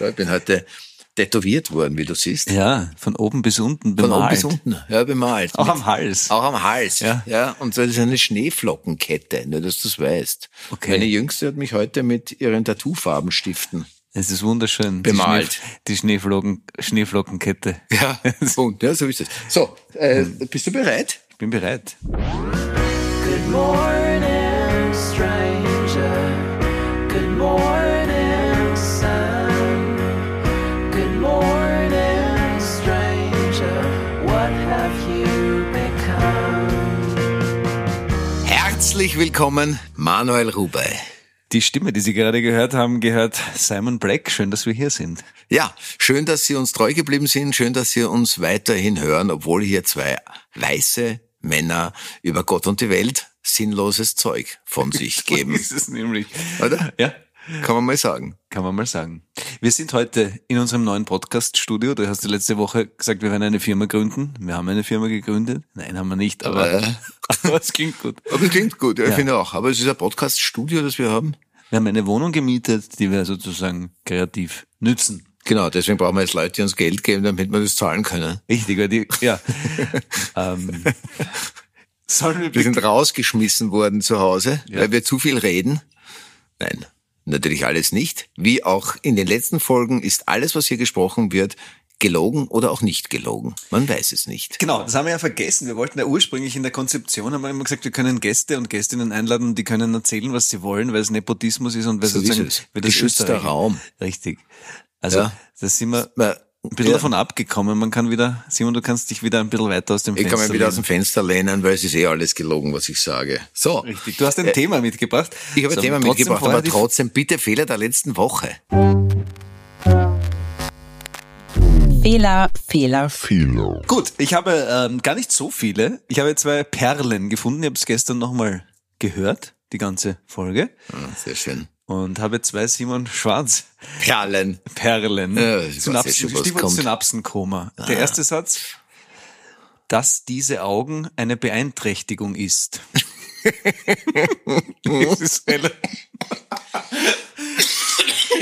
Schau, ich bin heute tätowiert worden, wie du siehst. Ja, von oben bis unten Von bemalt. oben bis unten, ja, bemalt. Auch Mit- am Hals. Auch am Hals, Ja. ja. Und so ist eine Schneeflockenkette, nur dass du es weißt. Okay. Meine Jüngste hat mich heute mit ihren Tattoo-Farbenstiften. Es ist wunderschön. Bemalt. Die, Schnee, die Schneeflocken, Schneeflockenkette. Ja, bunt, ja, so ist es. So, äh, bist du bereit? Ich bin bereit. Good morning, Herzlich willkommen, Manuel Rubey. Die Stimme, die Sie gerade gehört haben, gehört Simon Black. Schön, dass wir hier sind. Ja, schön, dass Sie uns treu geblieben sind, schön, dass Sie uns weiterhin hören, obwohl hier zwei weiße Männer über Gott und die Welt sinnloses Zeug von sich geben. ist es nämlich. Oder? Ja, Kann man mal sagen. kann man mal sagen. Wir sind heute in unserem neuen Podcast-Studio. Du hast letzte Woche gesagt, wir werden eine Firma gründen. Wir haben eine Firma gegründet. Nein, haben wir nicht, aber, Aber, äh, aber es klingt gut. aber das klingt gut, ja, ich Ja. finde auch. Aber es ist ein Podcast-Studio, das wir haben. Wir haben eine Wohnung gemietet, die wir sozusagen kreativ nützen. Genau, deswegen brauchen wir jetzt Leute, die uns Geld geben, damit wir das zahlen können. Richtig, weil die, ja. ähm, sollen wir Wir sind rausgeschmissen worden zu Hause, Ja. weil wir zu viel reden. Nein, natürlich alles nicht. Wie auch in den letzten Folgen ist alles, was hier gesprochen wird, gelogen oder auch nicht gelogen. Man weiß es nicht. Genau, das haben wir ja vergessen. Wir wollten ja ursprünglich in der Konzeption, haben wir immer gesagt, wir können Gäste und Gästinnen einladen, die können erzählen, was sie wollen, weil es Nepotismus ist und weil So ist sozusagen es. weil das Geschützter Raum. Richtig. Also, Ja. da sind wir ein bisschen ja. davon abgekommen. Man kann wieder, Simon, du kannst dich wieder ein bisschen weiter aus dem Ich Fenster kann mich wieder aus lehnen. dem Fenster lehnen, weil es ist eh alles gelogen, was ich sage. So. Richtig. Du hast ein Thema mitgebracht. Ich habe ein So, Thema trotzdem mitgebracht, aber trotzdem bitte Fehler der letzten Woche. Fehler, Fehler, Gut, ich habe ähm, gar nicht so viele. Ich habe zwei Perlen gefunden. Ich habe es gestern nochmal gehört, die ganze Folge. Ah, Sehr schön. Und habe zwei Simon Schwarz Perlen. Perlen. Ja, jetzt Synapsen, schon, was Stichwort kommt. Ah. Synapsenkoma. Der erste Satz, dass diese Augen eine Beeinträchtigung ist. das ist relativ-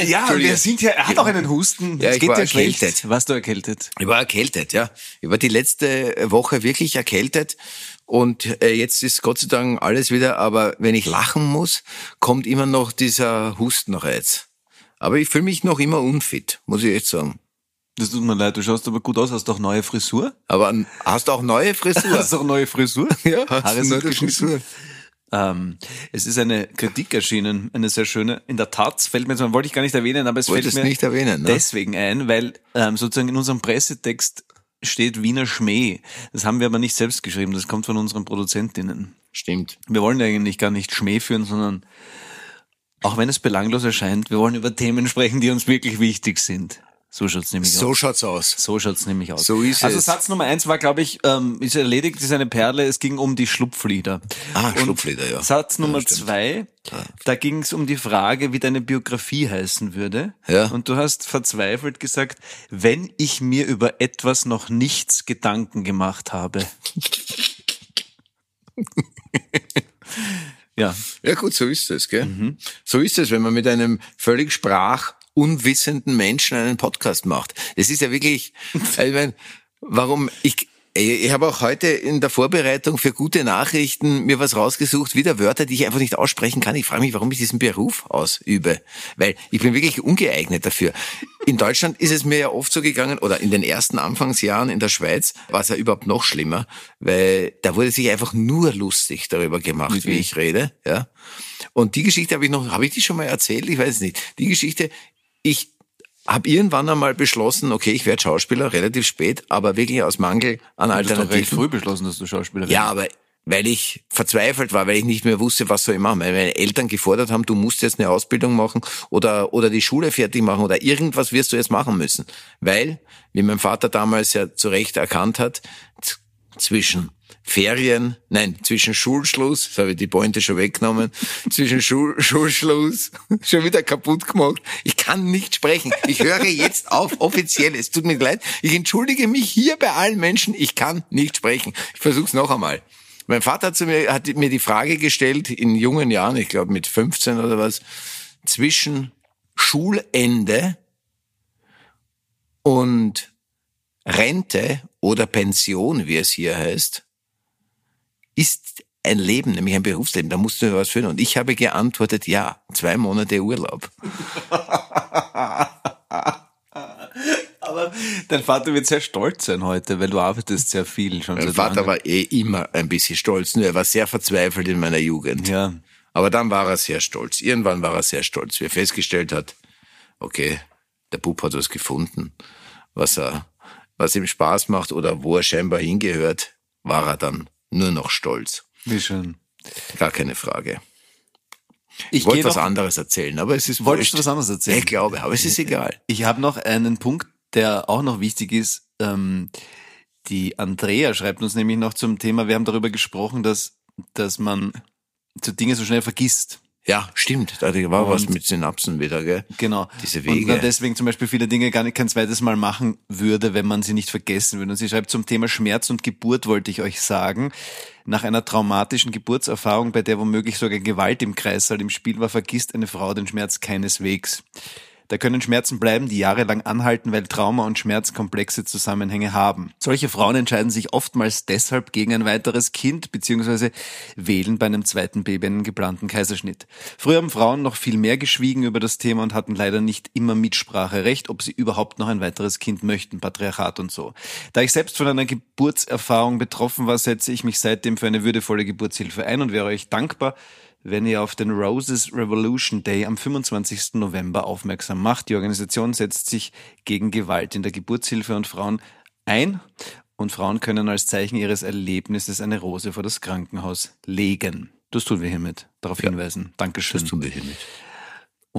ja, wir sind ja, er hat auch einen Husten. Ja, es geht ja schlecht. erkältet. Warst du erkältet? Ich war erkältet, ja. Ich war die letzte Woche wirklich erkältet und äh, jetzt ist Gott sei Dank alles wieder, aber wenn ich lachen muss, kommt immer noch dieser Hustenreiz. Aber ich fühle mich noch immer unfit, muss ich echt sagen. Das tut mir leid, du schaust aber gut aus, hast auch neue Frisur. Aber hast du auch neue Frisur? Hast auch neue Frisur? ja, hast Haare du neue. Frisur? Ähm, es ist eine Kritik erschienen, eine sehr schöne. In der Taz fällt mir jetzt, wollte ich gar nicht erwähnen, aber es Wolltest fällt mir nicht erwähnen, ne? deswegen ein, weil ähm, sozusagen in unserem Pressetext steht Wiener Schmäh. Das haben wir aber nicht selbst geschrieben, das kommt von unseren Produzentinnen. Stimmt. Wir wollen eigentlich gar nicht Schmäh führen, sondern auch wenn es belanglos erscheint, wir wollen über Themen sprechen, die uns wirklich wichtig sind. So schaut's nämlich aus. So schaut's aus. So schaut's nämlich aus. So ist also es. Satz Nummer eins war, glaube ich, ähm, ist erledigt, ist eine Perle. Es ging um die Schlupflieder. Ah, Und Schlupflieder, ja. Satz Nummer stimmt. zwei, da ging es um die Frage, wie deine Biografie heißen würde. Ja. Und du hast verzweifelt gesagt, wenn ich mir über etwas noch nichts Gedanken gemacht habe. ja, Ja gut, so ist es, gell? So ist es, wenn man mit einem völlig sprachunwissenden Menschen einen Podcast macht. Das ist ja wirklich, also ich mein, warum ich ich habe auch heute in der Vorbereitung für gute Nachrichten mir was rausgesucht, wieder Wörter, die ich einfach nicht aussprechen kann. Ich frage mich, warum ich diesen Beruf ausübe, weil ich bin wirklich ungeeignet dafür. In Deutschland ist es mir ja oft so gegangen, oder in den ersten Anfangsjahren in der Schweiz war es ja überhaupt noch schlimmer, weil da wurde sich einfach nur lustig darüber gemacht, wie ich rede, ja. Und die Geschichte habe ich noch, habe ich die schon mal erzählt? Ich weiß es nicht. Die Geschichte, ich habe irgendwann einmal beschlossen, okay, ich werde Schauspieler, relativ spät, aber wirklich aus Mangel an du hast recht Alternativen. früh beschlossen, dass du Schauspieler Ja, wirst. aber weil ich verzweifelt war, weil ich nicht mehr wusste, was soll ich machen. Weil meine Eltern gefordert haben, du musst jetzt eine Ausbildung machen oder, oder die Schule fertig machen oder irgendwas wirst du jetzt machen müssen. Weil, wie mein Vater damals ja zu Recht erkannt hat, zwischen Ferien, nein, zwischen Schulschluss, das habe ich die Pointe schon weggenommen, zwischen Schul, Schulschluss, schon wieder kaputt gemacht. Ich kann nicht sprechen. Ich höre jetzt auf, offiziell. Es tut mir leid. Ich entschuldige mich hier bei allen Menschen. Ich kann nicht sprechen. Ich versuche es noch einmal. Mein Vater hat, mir, hat mir die Frage gestellt, in jungen Jahren, ich glaube mit 15 oder was, zwischen Schulende Und Rente oder Pension, wie es hier heißt, ein Leben, nämlich ein Berufsleben. Da musst du was führen. Und ich habe geantwortet, ja, zwei Monate Urlaub. Aber dein Vater wird sehr stolz sein heute, weil du arbeitest sehr viel schon Mein Vater langem. war eh immer ein bisschen stolz, nur er war sehr verzweifelt in meiner Jugend. Ja. Aber dann war er sehr stolz. Irgendwann war er sehr stolz, wie er festgestellt hat, okay, der Bub hat was gefunden, was er, was ihm Spaß macht oder wo er scheinbar hingehört, war er dann nur noch stolz. Wie schön. Gar keine Frage. Ich wollte was noch- anderes erzählen, aber es ist Wolltest du was anderes erzählen? Ich glaube, aber es ist egal. Ich habe noch einen Punkt, der auch noch wichtig ist. Ähm, die Andrea schreibt uns nämlich noch zum Thema, wir haben darüber gesprochen, dass, dass man so Dinge so schnell vergisst. Ja, stimmt. Da war was Und- mit Synapsen wieder, gell? Genau. Diese Und Wege. man deswegen zum Beispiel viele Dinge gar nicht kein zweites Mal machen würde, wenn man sie nicht vergessen würde. Und sie schreibt zum Thema Schmerz und Geburt wollte ich euch sagen. Nach einer traumatischen Geburtserfahrung, bei der womöglich sogar Gewalt im Kreissaal im Spiel war, vergisst eine Frau den Schmerz keineswegs. Da können Schmerzen bleiben, die jahrelang anhalten, weil Trauma und Schmerz komplexe Zusammenhänge haben. Solche Frauen entscheiden sich oftmals deshalb gegen ein weiteres Kind bzw. wählen bei einem zweiten Baby einen geplanten Kaiserschnitt. Früher haben Frauen noch viel mehr geschwiegen über das Thema und hatten leider nicht immer Mitspracherecht, ob sie überhaupt noch ein weiteres Kind möchten, Patriarchat und so. Da ich selbst von einer Geburtserfahrung betroffen war, setze ich mich seitdem für eine würdevolle Geburtshilfe ein und wäre euch dankbar, wenn ihr auf den Roses Revolution Day am 25. November aufmerksam macht. Die Organisation setzt sich gegen Gewalt in der Geburtshilfe und Frauen ein und Frauen können als Zeichen ihres Erlebnisses eine Rose vor das Krankenhaus legen. Das tun wir hiermit. Darauf hinweisen. Dankeschön. Das tun wir hiermit.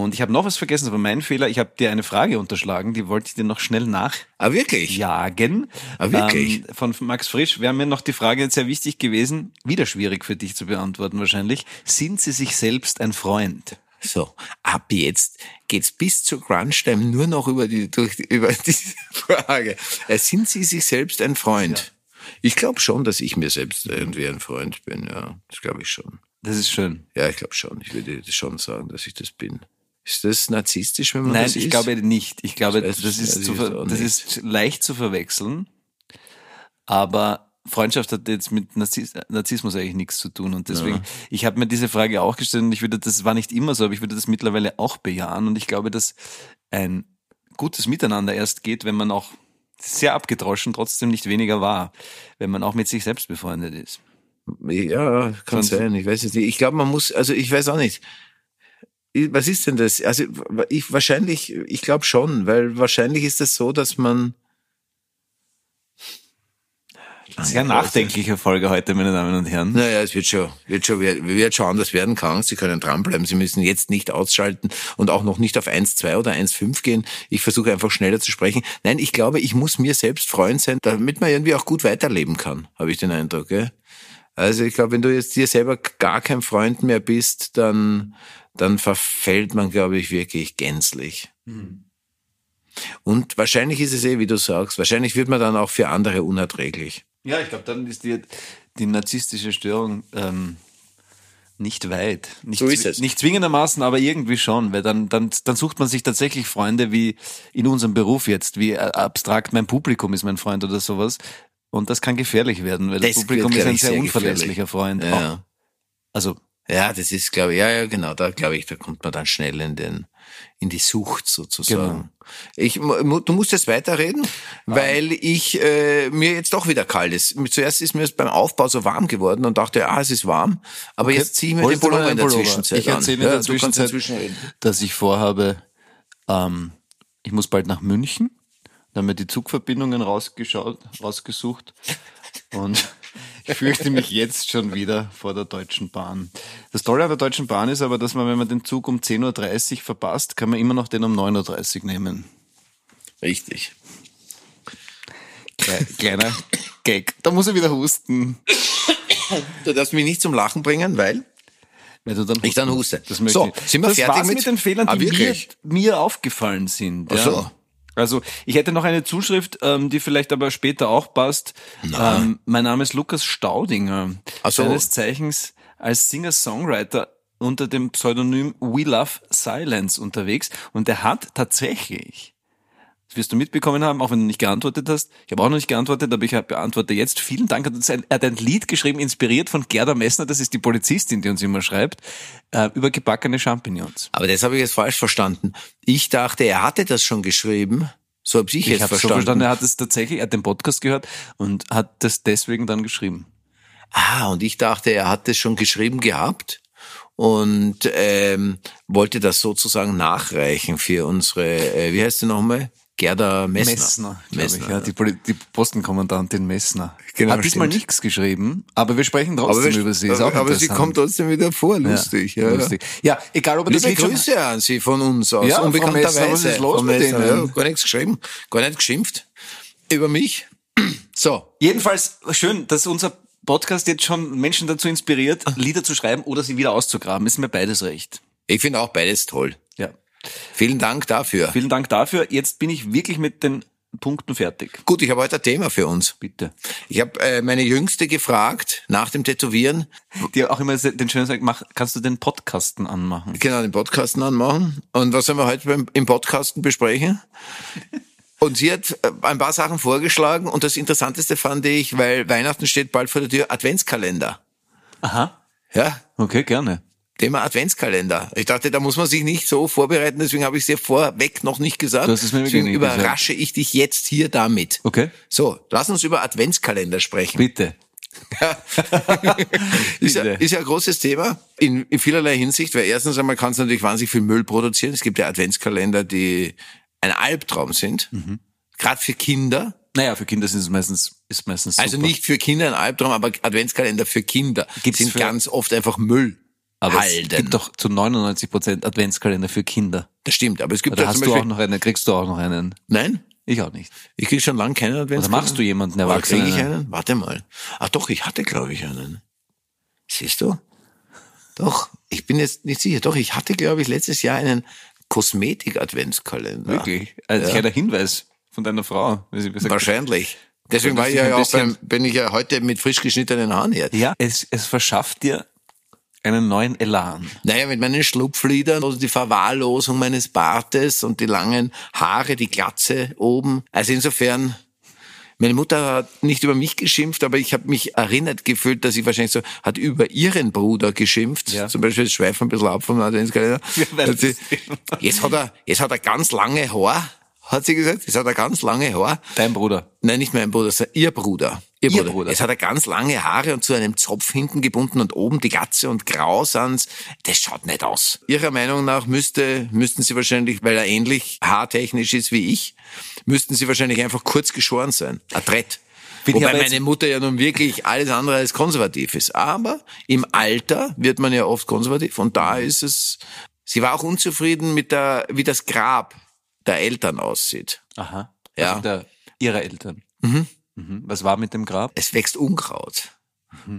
Und ich habe noch was vergessen, das war mein Fehler. Ich habe dir eine Frage unterschlagen, die wollte ich dir noch schnell nachjagen. Ah, wirklich? Ah, wirklich? Ähm, von Max Frisch wäre mir noch die Frage sehr wichtig gewesen, wieder schwierig für dich zu beantworten wahrscheinlich. Sind Sie sich selbst ein Freund? So, ab jetzt geht's bis zu Crunchtime nur noch über die, durch, über diese Frage. Äh, Sind Sie sich selbst ein Freund? Ich glaube schon, dass ich mir selbst irgendwie ein Freund bin, ja. Das glaube ich schon. Das ist schön. Ja, ich glaube schon. Ich würde schon sagen, dass ich das bin. Ist das narzisstisch, wenn man Nein, das ich ist? glaube nicht. Ich glaube, Das das, ist, zu, ich das ist leicht zu verwechseln. Aber Freundschaft hat jetzt mit Narzis Narzissmus eigentlich nichts zu tun. Und deswegen, ich habe mir diese Frage auch gestellt und ich würde, das war nicht immer so, aber ich würde das mittlerweile auch bejahen. Und ich glaube, dass ein gutes Miteinander erst geht, wenn man auch sehr abgedroschen trotzdem nicht weniger war, wenn man auch mit sich selbst befreundet ist. Ja, kann Sonst- sein. Ich weiß es nicht. Ich glaube, man muss, also ich weiß auch nicht. Was ist denn das? Also ich wahrscheinlich, ich glaube schon, weil wahrscheinlich ist es das so, dass man Sehr nachdenkliche Folge heute, meine Damen und Herren. Naja, es wird schon, wird schon, wird schon anders werden kann. Sie können dranbleiben. Sie müssen jetzt nicht ausschalten und auch noch nicht auf 1,2 oder 1,5 gehen. Ich versuche einfach schneller zu sprechen. Nein, ich glaube, ich muss mir selbst Freund sein, damit man irgendwie auch gut weiterleben kann, habe ich den Eindruck. Gell? Also ich glaube, wenn du jetzt dir selber gar kein Freund mehr bist, dann, dann verfällt man, glaube ich, wirklich gänzlich. Und wahrscheinlich ist es eh, wie du sagst, wahrscheinlich wird man dann auch für andere unerträglich. Ja, ich glaube, dann ist die, die narzisstische Störung ähm, nicht weit. Nicht, So ist es. Nicht zwingendermaßen, aber irgendwie schon, weil dann, dann, dann sucht man sich tatsächlich Freunde wie in unserem Beruf jetzt, wie äh, abstrakt mein Publikum ist mein Freund oder sowas. Und das kann gefährlich werden, weil das, Das Publikum wird, ist ein ich, sehr, sehr unverlässlicher Freund. Ja. Auch, also, Ja, das ist, glaube ich, ja, ja, genau, da glaube ich, da kommt man dann schnell in den, in die Sucht sozusagen. Genau. Ich, du musst jetzt weiterreden, weil ich äh, mir jetzt doch wieder kalt ist. Zuerst ist mir es beim Aufbau so warm geworden und dachte, ah, es ist warm, aber jetzt ziehe ich mir den Holst mal Pullover in der einen Pullover? Zwischenzeit Ich erzähle in an. der Ja, Zwischenzeit, dass ich vorhabe, ähm, ich muss bald nach München, da haben wir die Zugverbindungen rausgeschaut, rausgesucht und ich fürchte mich jetzt schon wieder vor der Deutschen Bahn. Das Tolle an der Deutschen Bahn ist aber, dass man, wenn man den Zug um 10.30 Uhr verpasst, kann man immer noch den um 9.30 Uhr nehmen. Richtig. Kle- Kleiner Gag. Da muss er wieder husten. Du darfst mich nicht zum Lachen bringen, weil dann Ich dann huste. Das So, sind wir das fertig mit- mit den Fehlern, Ah, die mir, wirklich? mir aufgefallen sind. Ach ja. so. Also ich hätte noch eine Zuschrift, ähm, die vielleicht aber später auch passt. Ähm, mein Name ist Lukas Staudinger. So. Seines Zeichens als Singer-Songwriter unter dem Pseudonym We Love Silence unterwegs. Und er hat tatsächlich, wirst du mitbekommen haben, auch wenn du nicht geantwortet hast. Ich habe auch noch nicht geantwortet, aber ich habe beantworte jetzt. Vielen Dank. Er hat ein- Lied geschrieben, inspiriert von Gerda Messner, das ist die Polizistin, die uns immer schreibt, äh, über gebackene Champignons. Aber das habe ich jetzt falsch verstanden. Ich dachte, er hatte das schon geschrieben. So habe ich, Ich jetzt habe so verstanden. verstanden, er hat es tatsächlich, er hat den Podcast gehört und hat das deswegen dann geschrieben. Ah, und ich dachte, er hat das schon geschrieben gehabt und ähm, wollte das sozusagen nachreichen für unsere, äh, wie heißt sie nochmal? Gerda Messner. Messner, Messner. ich, ja, die, Poli- die Postenkommandantin Messner. Genau, hat diesmal nichts geschrieben, aber wir sprechen trotzdem wir- über sie. Ist aber, aber sie kommt trotzdem wieder vor, lustig. Ja, Ja, lustig. Ja, egal ob das Liebe Lied schon Grüße an Sie von uns aus, Ja, unbekannterweise. Was ist los mit Messner, Ihnen? Ja, gar nichts geschrieben, gar nicht geschimpft über mich. So, Jedenfalls schön, dass unser Podcast jetzt schon Menschen dazu inspiriert. Lieder zu schreiben oder sie wieder auszugraben. Ist mir beides recht. ich finde auch beides toll. Vielen Dank dafür. Vielen Dank dafür. Jetzt bin ich wirklich mit den Punkten fertig. Gut, ich habe heute ein Thema für uns. Bitte. Ich habe äh, meine Jüngste gefragt nach dem Tätowieren, Die auch immer den schönen sagt, mach, kannst du den Podcasten anmachen? genau den Podcasten anmachen. Und was sollen wir heute beim, im Podcasten besprechen? Und sie hat äh, ein paar Sachen vorgeschlagen und das Interessanteste fand ich, weil Weihnachten steht bald vor der Tür, Adventskalender. Aha. Ja, Okay, gerne. Thema Adventskalender. Ich dachte, da muss man sich nicht so vorbereiten, deswegen habe ich es dir vorweg noch nicht gesagt. Hast es mir deswegen nicht überrasche ich dich jetzt hier damit. Okay. So, lass uns über Adventskalender sprechen. Bitte. ist, ja, ist ja ein großes Thema in, in vielerlei Hinsicht, weil erstens einmal kann es natürlich wahnsinnig viel Müll produzieren. Es gibt ja Adventskalender, die ein Albtraum sind. Mhm. Gerade für Kinder. Naja, für Kinder sind es meistens, ist meistens super. Also nicht für Kinder ein Albtraum, aber Adventskalender für Kinder Gibt's sind für- ganz oft einfach Müll. Aber halten. es gibt doch zu 99 Prozent Adventskalender für Kinder. Das stimmt, aber es gibt Oder ja hast du auch noch einen, kriegst du auch noch einen? Nein, Ich auch nicht. ich kriege schon lange keinen Oder Adventskalender. machst du jemanden Oder Erwachsenen? kriege ich einen? Warte mal. Ach doch, ich hatte glaube ich einen. Siehst du? Doch, ich bin jetzt nicht sicher. Doch, ich hatte glaube ich letztes Jahr einen Kosmetik-Adventskalender. Wirklich? Also Ja. ein Hinweis von deiner Frau. Wahrscheinlich. Deswegen war ich ja auch beim, bin ich ja heute mit frisch geschnittenen Haaren her. Ja, es, es verschafft dir einen neuen Elan. Naja, mit meinen Schlupflidern, also die Verwahrlosung meines Bartes und die langen Haare, die Glatze oben. Also insofern, meine Mutter hat nicht über mich geschimpft, aber ich habe mich erinnert gefühlt, dass sie wahrscheinlich so hat über ihren Bruder geschimpft. Ja. Zum Beispiel, das schweift ein bisschen ab vom Adventskalender. Hat sie, jetzt hat er, jetzt hat er ganz lange Haar, hat sie gesagt. Jetzt hat er ganz lange Haar. Dein Bruder. Nein, nicht mein Bruder, sondern ihr Bruder. Ihr, Ihr Bruder. Bruder. Jetzt hat er ganz lange Haare und zu einem Zopf hinten gebunden und oben die Glatze und grau sind's. Das schaut nicht aus. Ihrer Meinung nach müsste, müssten sie wahrscheinlich, weil er ähnlich haartechnisch ist wie ich, müssten sie wahrscheinlich einfach kurz geschoren sein. Adrett. Bin Wobei meine Mutter ja nun wirklich alles andere als konservativ ist. Aber im Alter wird man ja oft konservativ und da ist es, sie war auch unzufrieden mit der, wie das Grab der Eltern aussieht. Aha. Ja. Also der, ihrer Eltern. Mhm. Was war mit dem Grab? es wächst Unkraut.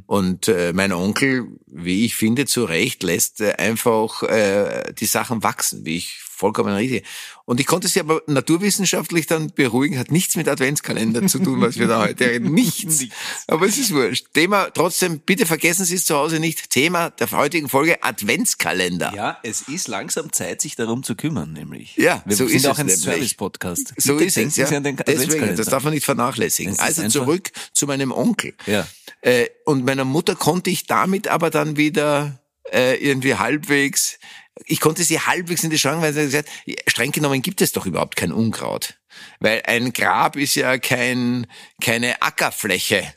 Und äh, mein Onkel, wie ich finde, zu Recht lässt äh, einfach äh, die Sachen wachsen, wie ich vollkommen richtig. Und ich konnte sie aber naturwissenschaftlich dann beruhigen, hat nichts mit Adventskalender zu tun, was wir da heute reden. Nichts. Aber es ist wurscht. Thema, trotzdem, bitte vergessen Sie es zu Hause nicht. Thema der heutigen Folge Adventskalender. Ja, es ist langsam Zeit, sich darum zu kümmern, nämlich. Ja, Wir so sind ist auch ein. Service-Podcast. So ist denken es, ja. Sie an den Deswegen, Adventskalender. das darf man nicht vernachlässigen. Also zurück zu meinem Onkel. Ja. Äh, und meiner Mutter konnte ich damit aber dann wieder äh, irgendwie halbwegs, ich konnte sie halbwegs in die Schrank, weil sie hat gesagt, streng genommen gibt es doch überhaupt kein Unkraut. Weil ein Grab ist ja kein, keine Ackerfläche,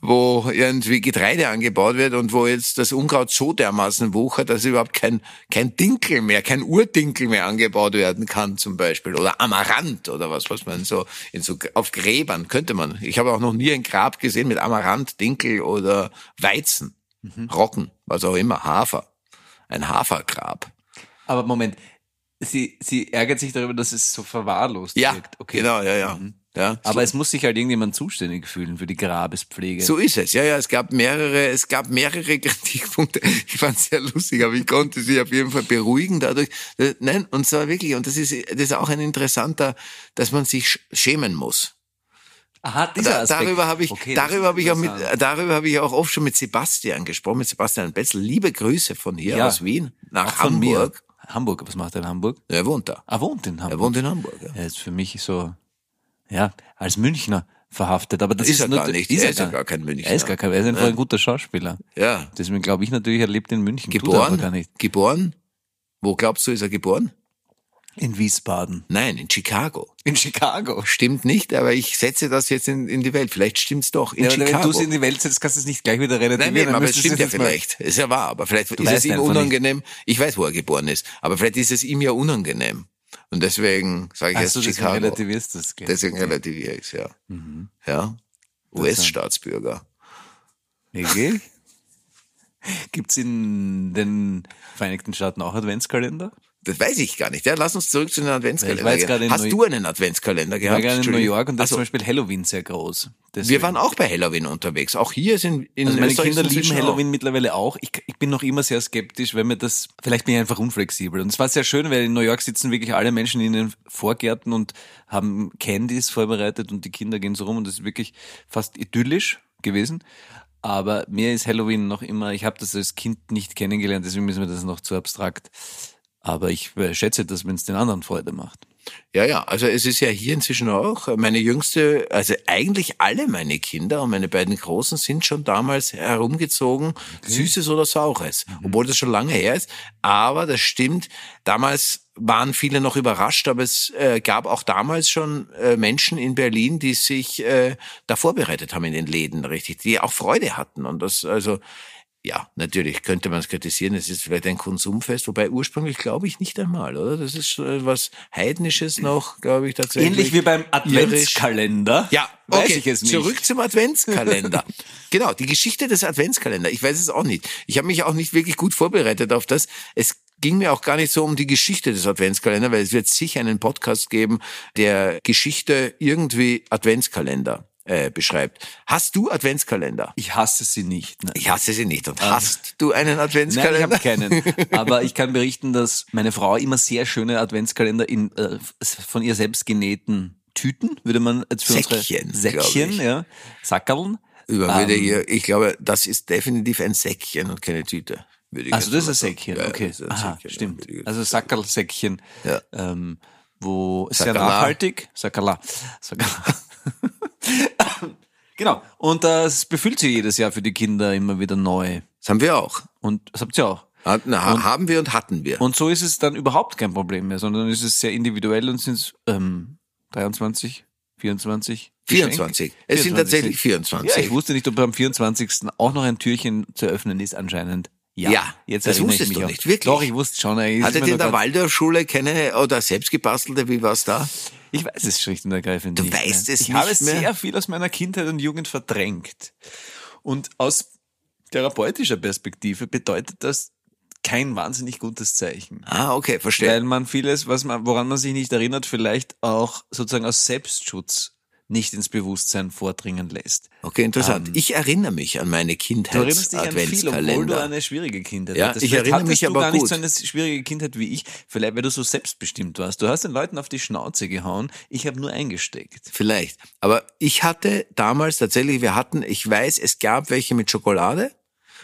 wo irgendwie Getreide angebaut wird und wo jetzt das Unkraut so dermaßen wuchert, dass überhaupt kein, kein Dinkel mehr, kein Urdinkel mehr angebaut werden kann zum Beispiel. Oder Amaranth oder was, was man so, in so auf Gräbern könnte man. Ich habe auch noch nie ein Grab gesehen mit Amaranth, Dinkel oder Weizen, Roggen, was auch immer, Hafer. Ein Hafergrab. Aber Moment, sie, sie ärgert sich darüber, dass es so verwahrlost Ja, wirkt. Okay. genau, ja, ja. ja Aber es muss sich halt irgendjemand zuständig fühlen für die Grabespflege. So ist es. Ja, ja, es gab mehrere, es gab mehrere Kritikpunkte. Ich fand es sehr lustig, aber ich konnte sie auf jeden Fall beruhigen dadurch. Äh, Nein, und zwar wirklich, und das ist, das ist auch ein interessanter, dass man sich sch- schämen muss. Aha, dieser Da, Aspekt. darüber habe ich, Okay, darüber habe ich auch mit, darüber habe ich auch oft schon mit Sebastian gesprochen, mit Sebastian Betzel. Liebe Grüße von hier Ja, aus Wien nach Auch. Hamburg. Hamburg. Was macht er in Hamburg? Er wohnt da. Er wohnt in Hamburg. Er wohnt in Hamburg. Ja. Er ist für mich so, ja, als Münchner verhaftet. Aber das Ist ist, er gar nicht. Ist Er ist ja gar, gar kein Münchner. Er ist gar kein, er ist einfach ein guter Schauspieler. ja. Deswegen glaube ich natürlich, er lebt in München. Geboren? nicht. Geboren? Wo glaubst du, ist er geboren? In Wiesbaden. Nein, in Chicago. In Chicago. Stimmt nicht, aber ich setze das jetzt in, in die Welt. Vielleicht stimmt's doch. In Ja, aber wenn Chicago. du es in die Welt setzt, kannst du es nicht gleich wieder relativieren. Nein, nein, aber es du stimmt ja vielleicht. Ist ja wahr, aber vielleicht ist weißt es ihm einfach nicht. unangenehm. Ich weiß, wo er geboren ist, aber vielleicht ist es ihm ja unangenehm. Und deswegen sage ich Ach jetzt so, deswegen Chicago. relativierst du es gleich. Deswegen relativiere ich es, ja. Mhm. Ja. US-Staatsbürger. Wirklich? Gibt's in den Vereinigten Staaten auch Adventskalender? Das weiß ich gar nicht. Ja, lass uns zurück zu den Adventskalender. Jetzt gehen. in Hast Neu- du einen Adventskalender Ich war gehabt? gerade in New. York und da ist Also, zum Beispiel Halloween sehr groß. Deswegen. wir waren auch bei Halloween unterwegs. Auch hier sind in Also meine Österreich Kinder lieben Halloween mittlerweile auch. Ich, ich bin noch immer sehr skeptisch, weil mir das, vielleicht bin ich einfach unflexibel. Und es war sehr schön, weil in New York sitzen wirklich alle Menschen in den Vorgärten und haben Candies vorbereitet und die Kinder gehen so rum und das ist wirklich fast idyllisch gewesen. Aber mir ist Halloween noch immer, ich habe das als Kind nicht kennengelernt, deswegen ist mir das noch zu abstrakt. Aber ich äh, schätze das, wenn es den anderen Freude macht. Ja, ja, also es ist ja hier inzwischen auch, meine jüngste, also eigentlich alle meine Kinder und meine beiden Großen sind schon damals herumgezogen, Süßes oder Saures, obwohl das schon lange her ist. Aber das stimmt, damals waren viele noch überrascht, aber es äh, gab auch damals schon äh, Menschen in Berlin, die sich äh, da vorbereitet haben in den Läden, richtig, die auch Freude hatten. Und das, also, ja, natürlich könnte man es kritisieren, es ist vielleicht ein Konsumfest, wobei ursprünglich glaube ich nicht einmal, oder? Das ist äh, was Heidnisches noch, glaube ich, tatsächlich. Ähnlich wie beim. Adventskalender. Ja, weiß okay. ich es nicht. Zurück zum Adventskalender. genau, die Geschichte des Adventskalenders. Ich weiß es auch nicht. Ich habe mich auch nicht wirklich gut vorbereitet auf das. Es ging mir auch gar nicht so um die Geschichte des Adventskalenders, weil es wird sicher einen Podcast geben, der Geschichte irgendwie Adventskalender äh, beschreibt. Hast du Adventskalender? Ich hasse sie nicht. Nein. Ich hasse sie nicht. Und hast du einen Nein, Adventskalender? ich habe keinen. Aber ich kann berichten, dass meine Frau immer sehr schöne Adventskalender in äh, von ihr selbst genähten Tüten, würde man jetzt für Säckchen, unsere Säckchen, ja, Sackerln. Würde Ähm, hier, ich glaube, das ist definitiv ein Säckchen und keine Tüte. Würde ich Also das ist ein. Säckchen, Ja, okay. ein Aha, Säckchen, stimmt. Also. Sackerlsäckchen, Ja. ähm, wo ist sehr nachhaltig. Sackerla. Sackerla. genau. Und das befüllt sie jedes Jahr für die Kinder immer wieder neu. Das haben wir auch. Und das habt ihr auch. Hat- Na, ha- haben wir und hatten wir. Und so ist es dann überhaupt kein Problem mehr, sondern es ist sehr individuell und sind es ähm, 23, 24? 24. Es sind tatsächlich 24. Ja, ich wusste nicht, ob am 24. auch noch ein Türchen zu öffnen ist anscheinend. Ja, Ja, jetzt das erinnere ich wusstest du auch. nicht, wirklich? Doch, ich wusste schon. ist Hattet ihr in der Waldorfschule keine oder selbstgebastelte, wie war's da? Ich weiß es schlicht und ergreifend Du nicht. weißt mehr. es ich nicht habe mehr? sehr viel aus meiner Kindheit und Jugend verdrängt. Und aus therapeutischer Perspektive bedeutet das kein wahnsinnig gutes Zeichen. Ah, okay, verstehe. Weil man vieles, was man, woran man sich nicht erinnert, vielleicht auch sozusagen aus Selbstschutz nicht ins Bewusstsein vordringen lässt. Okay, interessant. ich erinnere mich an meine ähm, Du erinnerst dich an viel, obwohl du eine schwierige Kindheit Ja, hattest. ich Vielleicht erinnere mich du aber gar nicht gut. so eine schwierige Kindheit wie ich, vielleicht weil du so selbstbestimmt warst. Du hast den Leuten auf die Schnauze gehauen, ich habe nur eingesteckt. Vielleicht. Aber ich hatte damals tatsächlich, wir hatten, ich weiß, es gab welche mit Schokolade.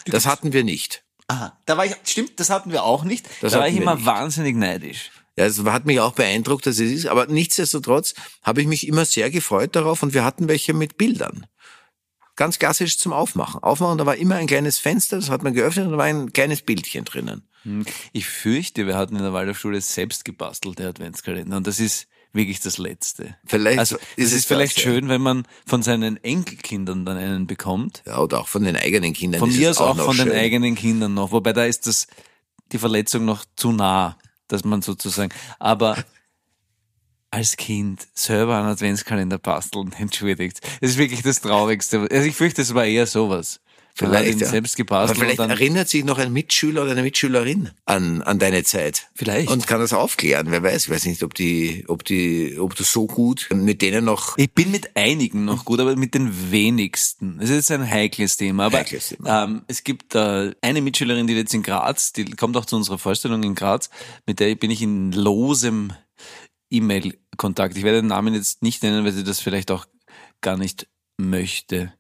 Das hatten wir nicht. Aha, da war ich, stimmt, das hatten wir auch nicht. Das da war ich immer nicht. wahnsinnig neidisch. Ja, es hat mich auch beeindruckt, dass es ist. Aber nichtsdestotrotz habe ich mich immer sehr gefreut darauf und wir hatten welche mit Bildern. Ganz klassisch zum Aufmachen. Aufmachen, da war immer ein kleines Fenster, das hat man geöffnet und da war ein kleines Bildchen drinnen. Hm, Ich fürchte, wir hatten in der Waldorfschule selbst gebastelte Adventskalender und das ist wirklich das Letzte. Vielleicht also, ist es ist vielleicht das, ja. schön, wenn man von seinen Enkelkindern dann einen bekommt. Ja, oder auch von den eigenen Kindern. Von mir aus auch noch von schön. den eigenen Kindern noch, wobei da ist das die Verletzung noch zu nah, dass man sozusagen. Aber als Kind selber einen Adventskalender basteln, entschuldigt. Das ist wirklich das Traurigste. Also ich fürchte, es war eher sowas. Ihn ja. selbst Aber gebastelt vielleicht und dann, erinnert sich noch ein Mitschüler oder eine Mitschülerin an, an deine Zeit. Vielleicht. Und kann das aufklären. Wer weiß, ich weiß nicht, ob die, ob die, ob du so gut mit denen noch, Ich bin mit einigen noch gut, aber mit den wenigsten. Das ist ein heikles Thema. Aber Heikles Thema. Ähm, es gibt äh, eine Mitschülerin, die jetzt in Graz, die kommt auch zu unserer Vorstellung in Graz, mit der bin ich in losem E-Mail-Kontakt. Ich werde den Namen jetzt nicht nennen, weil sie das vielleicht auch gar nicht möchte.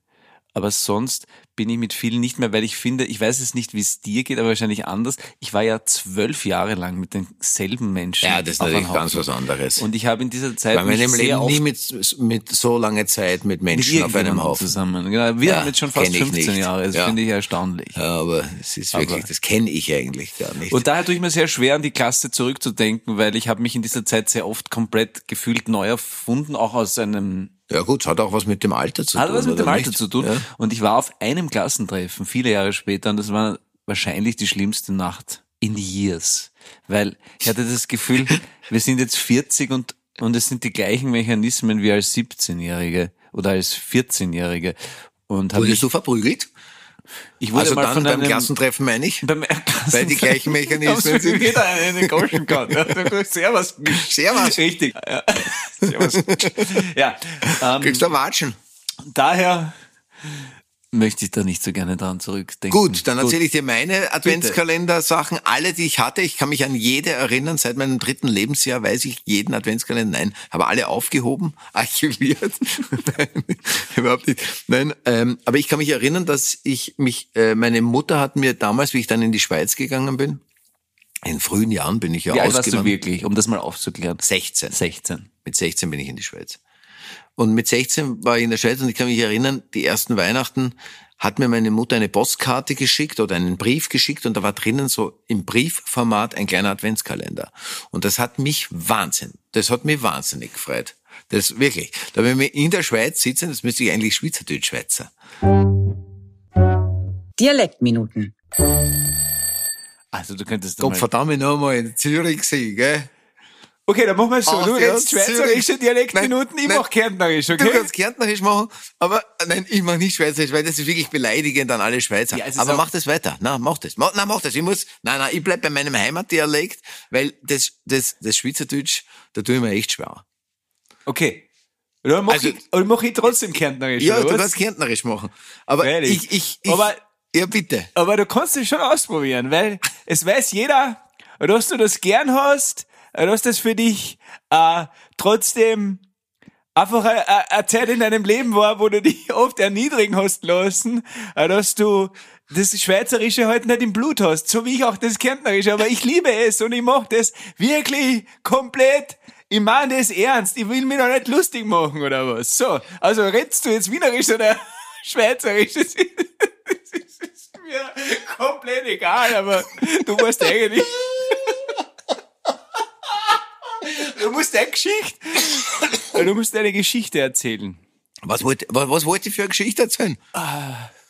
aber sonst bin ich mit vielen nicht mehr, weil ich finde, ich weiß es nicht, wie es dir geht, aber wahrscheinlich anders. Ich war ja zwölf Jahre lang mit denselben Menschen. Ja, das ist natürlich ganz was anderes. Und ich habe in dieser Zeit Weil man mich im sehr Leben oft nie mit, mit so lange Zeit mit mit Menschen auf einem Haufen. zusammen. Genau, wir Ja, haben jetzt schon fast kenn ich 15 nicht. Jahre. Das Ja. finde ich erstaunlich. Ja, aber es ist wirklich, Aber- das kenne ich eigentlich gar nicht. Und daher tue ich mir sehr schwer, an die Klasse zurückzudenken, weil ich habe mich in dieser Zeit sehr oft komplett gefühlt neu erfunden, auch aus einem ja gut, es hat auch was mit dem Alter zu hat tun. was mit dem Alter nicht? zu tun. Ja. Und ich war auf einem Klassentreffen viele Jahre später und das war wahrscheinlich die schlimmste Nacht in years. Weil ich hatte das Gefühl, wir sind jetzt 40 und, und es sind die gleichen Mechanismen wie als 17-Jährige oder als 14-Jährige. Und Wurdest du verprügelt? Ich wurde Also mal dann von beim einem, Klassentreffen meine ich? beim Weil die gleichen Mechanismen sind. jeder einen Goschen kann. Ja, Servus. Servus. Richtig. Ja. Servus. Ja. Ähm, Kriegst du Watschen? daher möchte ich da nicht so gerne dran zurückdenken. Gut, dann erzähle ich dir meine Adventskalender-Sachen, alle, die ich hatte. Ich kann mich an jede erinnern. Seit meinem dritten Lebensjahr weiß ich jeden Adventskalender. Nein, habe alle aufgehoben, archiviert. Nein, überhaupt nicht. Nein, ähm, aber ich kann mich erinnern, dass ich mich, äh, meine Mutter hat mir damals, wie ich dann in die Schweiz gegangen bin, in frühen Jahren bin ich ja Wie alt warst du wirklich, um das mal aufzuklären? 16. 16. Mit 16 bin ich in die Schweiz. Und mit 16 war ich in der Schweiz und ich kann mich erinnern, die ersten Weihnachten hat mir meine Mutter eine Postkarte geschickt oder einen Brief geschickt und da war drinnen so im Briefformat ein kleiner Adventskalender. Und das hat mich Wahnsinn, das hat mich wahnsinnig gefreut. Das wirklich. Da wenn wir in der Schweiz sitzen, das müsste ich eigentlich Schweizerdeutsch-Schweizer. Dialektminuten. Also du könntest Gott mal... verdammt nochmal in Zürich gewesen, gell? Okay, dann machen wir es so. Ach, Du redest schweizerische. Dialektminuten, ich nein. mach kärntnerisch, Du okay? kannst Kärntnerisch machen, aber äh, nein, ich mach nicht Schweizerisch, weil das ist wirklich beleidigend an alle Schweizer. Ja, aber mach das weiter. Na, mach das. Ma, na, mach das. Ich muss, nein, nein, ich bleib bei meinem Heimatdialekt, weil das, das, das Schweizerdeutsch, da tue ich mir echt schwer. Okay. Oder mach, Also- ich, oder mach ich trotzdem kärntnerisch, Ja, du was? kannst Kärntnerisch machen. Aber Freilich. ich, ich, ich, Aber- ja, bitte. Aber du kannst es schon ausprobieren, weil es weiß jeder, dass du das gern hast, dass das für dich äh, trotzdem einfach eine, eine- eine Zeit in deinem Leben war, wo du dich oft erniedrigen hast lassen, äh, dass du das Schweizerische halt nicht im Blut hast, so wie ich auch das Kärntnerische, aber ich liebe es und ich mache das wirklich komplett, ich meine das ernst, ich will mich doch nicht lustig machen oder was. So, also redst du jetzt Wienerisch oder Schweizerisch? Das ist, das ist mir komplett egal, aber du musst eigentlich... Du musst deine Geschichte, du musst deine Geschichte erzählen. Was wollte, was, was wollte ich für eine Geschichte erzählen?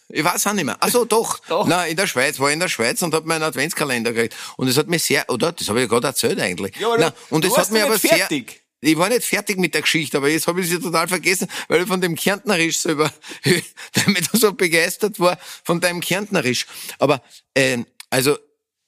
Ich weiß auch nicht mehr. Ach so, doch. Ah. Doch. Na, in der Schweiz, war ich in der Schweiz und habe meinen Adventskalender gekriegt. Und es hat mir sehr, oder? Das habe ich ja gerade erzählt eigentlich. Ja, aber Na, du- und du es warst hat mir aber nicht sehr, fertig. ich war nicht fertig mit der Geschichte, aber jetzt habe ich sie total vergessen, weil ich von dem Kärntnerisch selber, damit ich so begeistert war von deinem Kärntnerisch. Aber, ähm, also,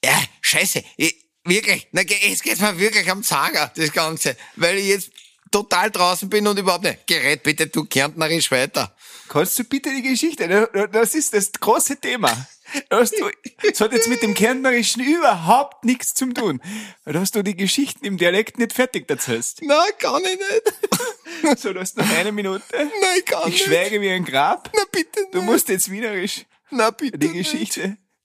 ja, scheiße, ich, wirklich, na, ge- jetzt geht's mir wirklich am Zager, das Ganze, weil ich jetzt total draußen bin und überhaupt nicht. Gerät bitte du Kärntnerisch weiter. Kannst du bitte die Geschichte? Das ist das große Thema. Du, das hat jetzt mit dem Kärntnerischen überhaupt nichts zu tun. Da hast du die Geschichten im Dialekt nicht fertig erzählst. Nein, kann ich nicht. So, du hast noch eine Minute. Nein, kann Ich nicht. schweige wie ein Grab. Na bitte Du nicht. musst jetzt wienerisch Na bitte die nicht.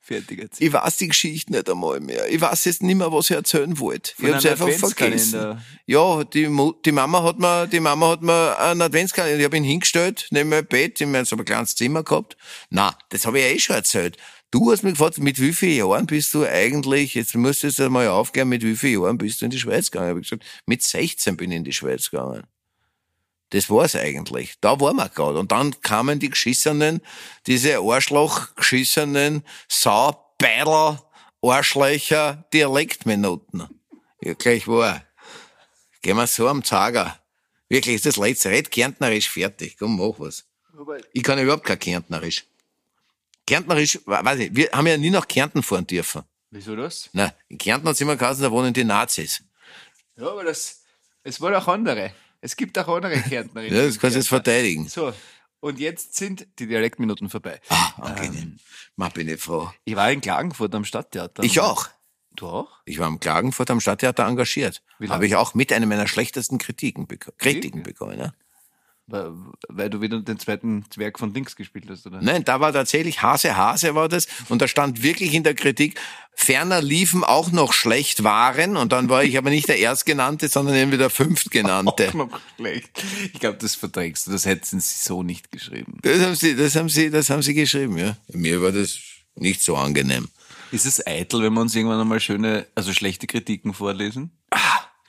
Fertig erzählen. Ich weiß die Geschichte nicht einmal mehr. Ich weiß jetzt nicht mehr, was ich erzählen wollte. Ich Von habe einem einfach vergessen. Ja, die, die Mama hat mir, die Mama hat mir einen Adventskalender, ich habe ihn hingestellt, neben mein Bett, ich mein so ein kleines Zimmer gehabt. Na, das habe ich ja eh schon erzählt. Du hast mich gefragt, mit wie vielen Jahren bist du eigentlich, jetzt musst du jetzt einmal aufklären, mit wie vielen Jahren bist du in die Schweiz gegangen? Ich gesagt, mit 16 bin ich in die Schweiz gegangen. Das war's eigentlich. Da waren wir gerade. Und dann kamen die geschissenen, diese Arschloch geschissenen Sau, Beidel, Arschlöcher, Dialektminuten. Ja, gleich war. Gehen wir so am Zager. Wirklich, ist das letzte. Red Kärntnerisch fertig. Komm, mach was. Ich kann überhaupt kein Kärntnerisch. Kärntnerisch, weiß ich, wir haben ja nie nach Kärnten fahren dürfen. Wieso das? Na, in Kärnten hat's immer geheißen, da wohnen die Nazis. Ja, aber das, es waren auch andere. Es gibt auch andere Kärntnerinnen. Ja, das kannst du jetzt verteidigen. So, und jetzt sind die Dialektminuten vorbei. Ah, angenehm. Ma, bin ich froh. Ich war in Klagenfurt am Stadttheater. Ich auch. Du auch? Ich war am Klagenfurt am Stadttheater engagiert. Habe ich auch mit einer meiner schlechtesten Kritiken beko Kritiken bekommen. Ja? Weil, du wieder den zweiten Zwerg von links gespielt hast, oder? Nein, da war tatsächlich Hase Hase war das und da stand wirklich in der Kritik, ferner liefen auch noch schlecht waren und dann war ich aber nicht der Erstgenannte, sondern irgendwie der Fünftgenannte. Auch noch schlecht. Ich glaube, das verträgst du. Das hätten sie so nicht geschrieben. Das haben sie, das haben sie, das haben sie geschrieben, ja. Mir war das nicht so angenehm. Ist es eitel, wenn wir uns irgendwann einmal schöne, also schlechte Kritiken vorlesen?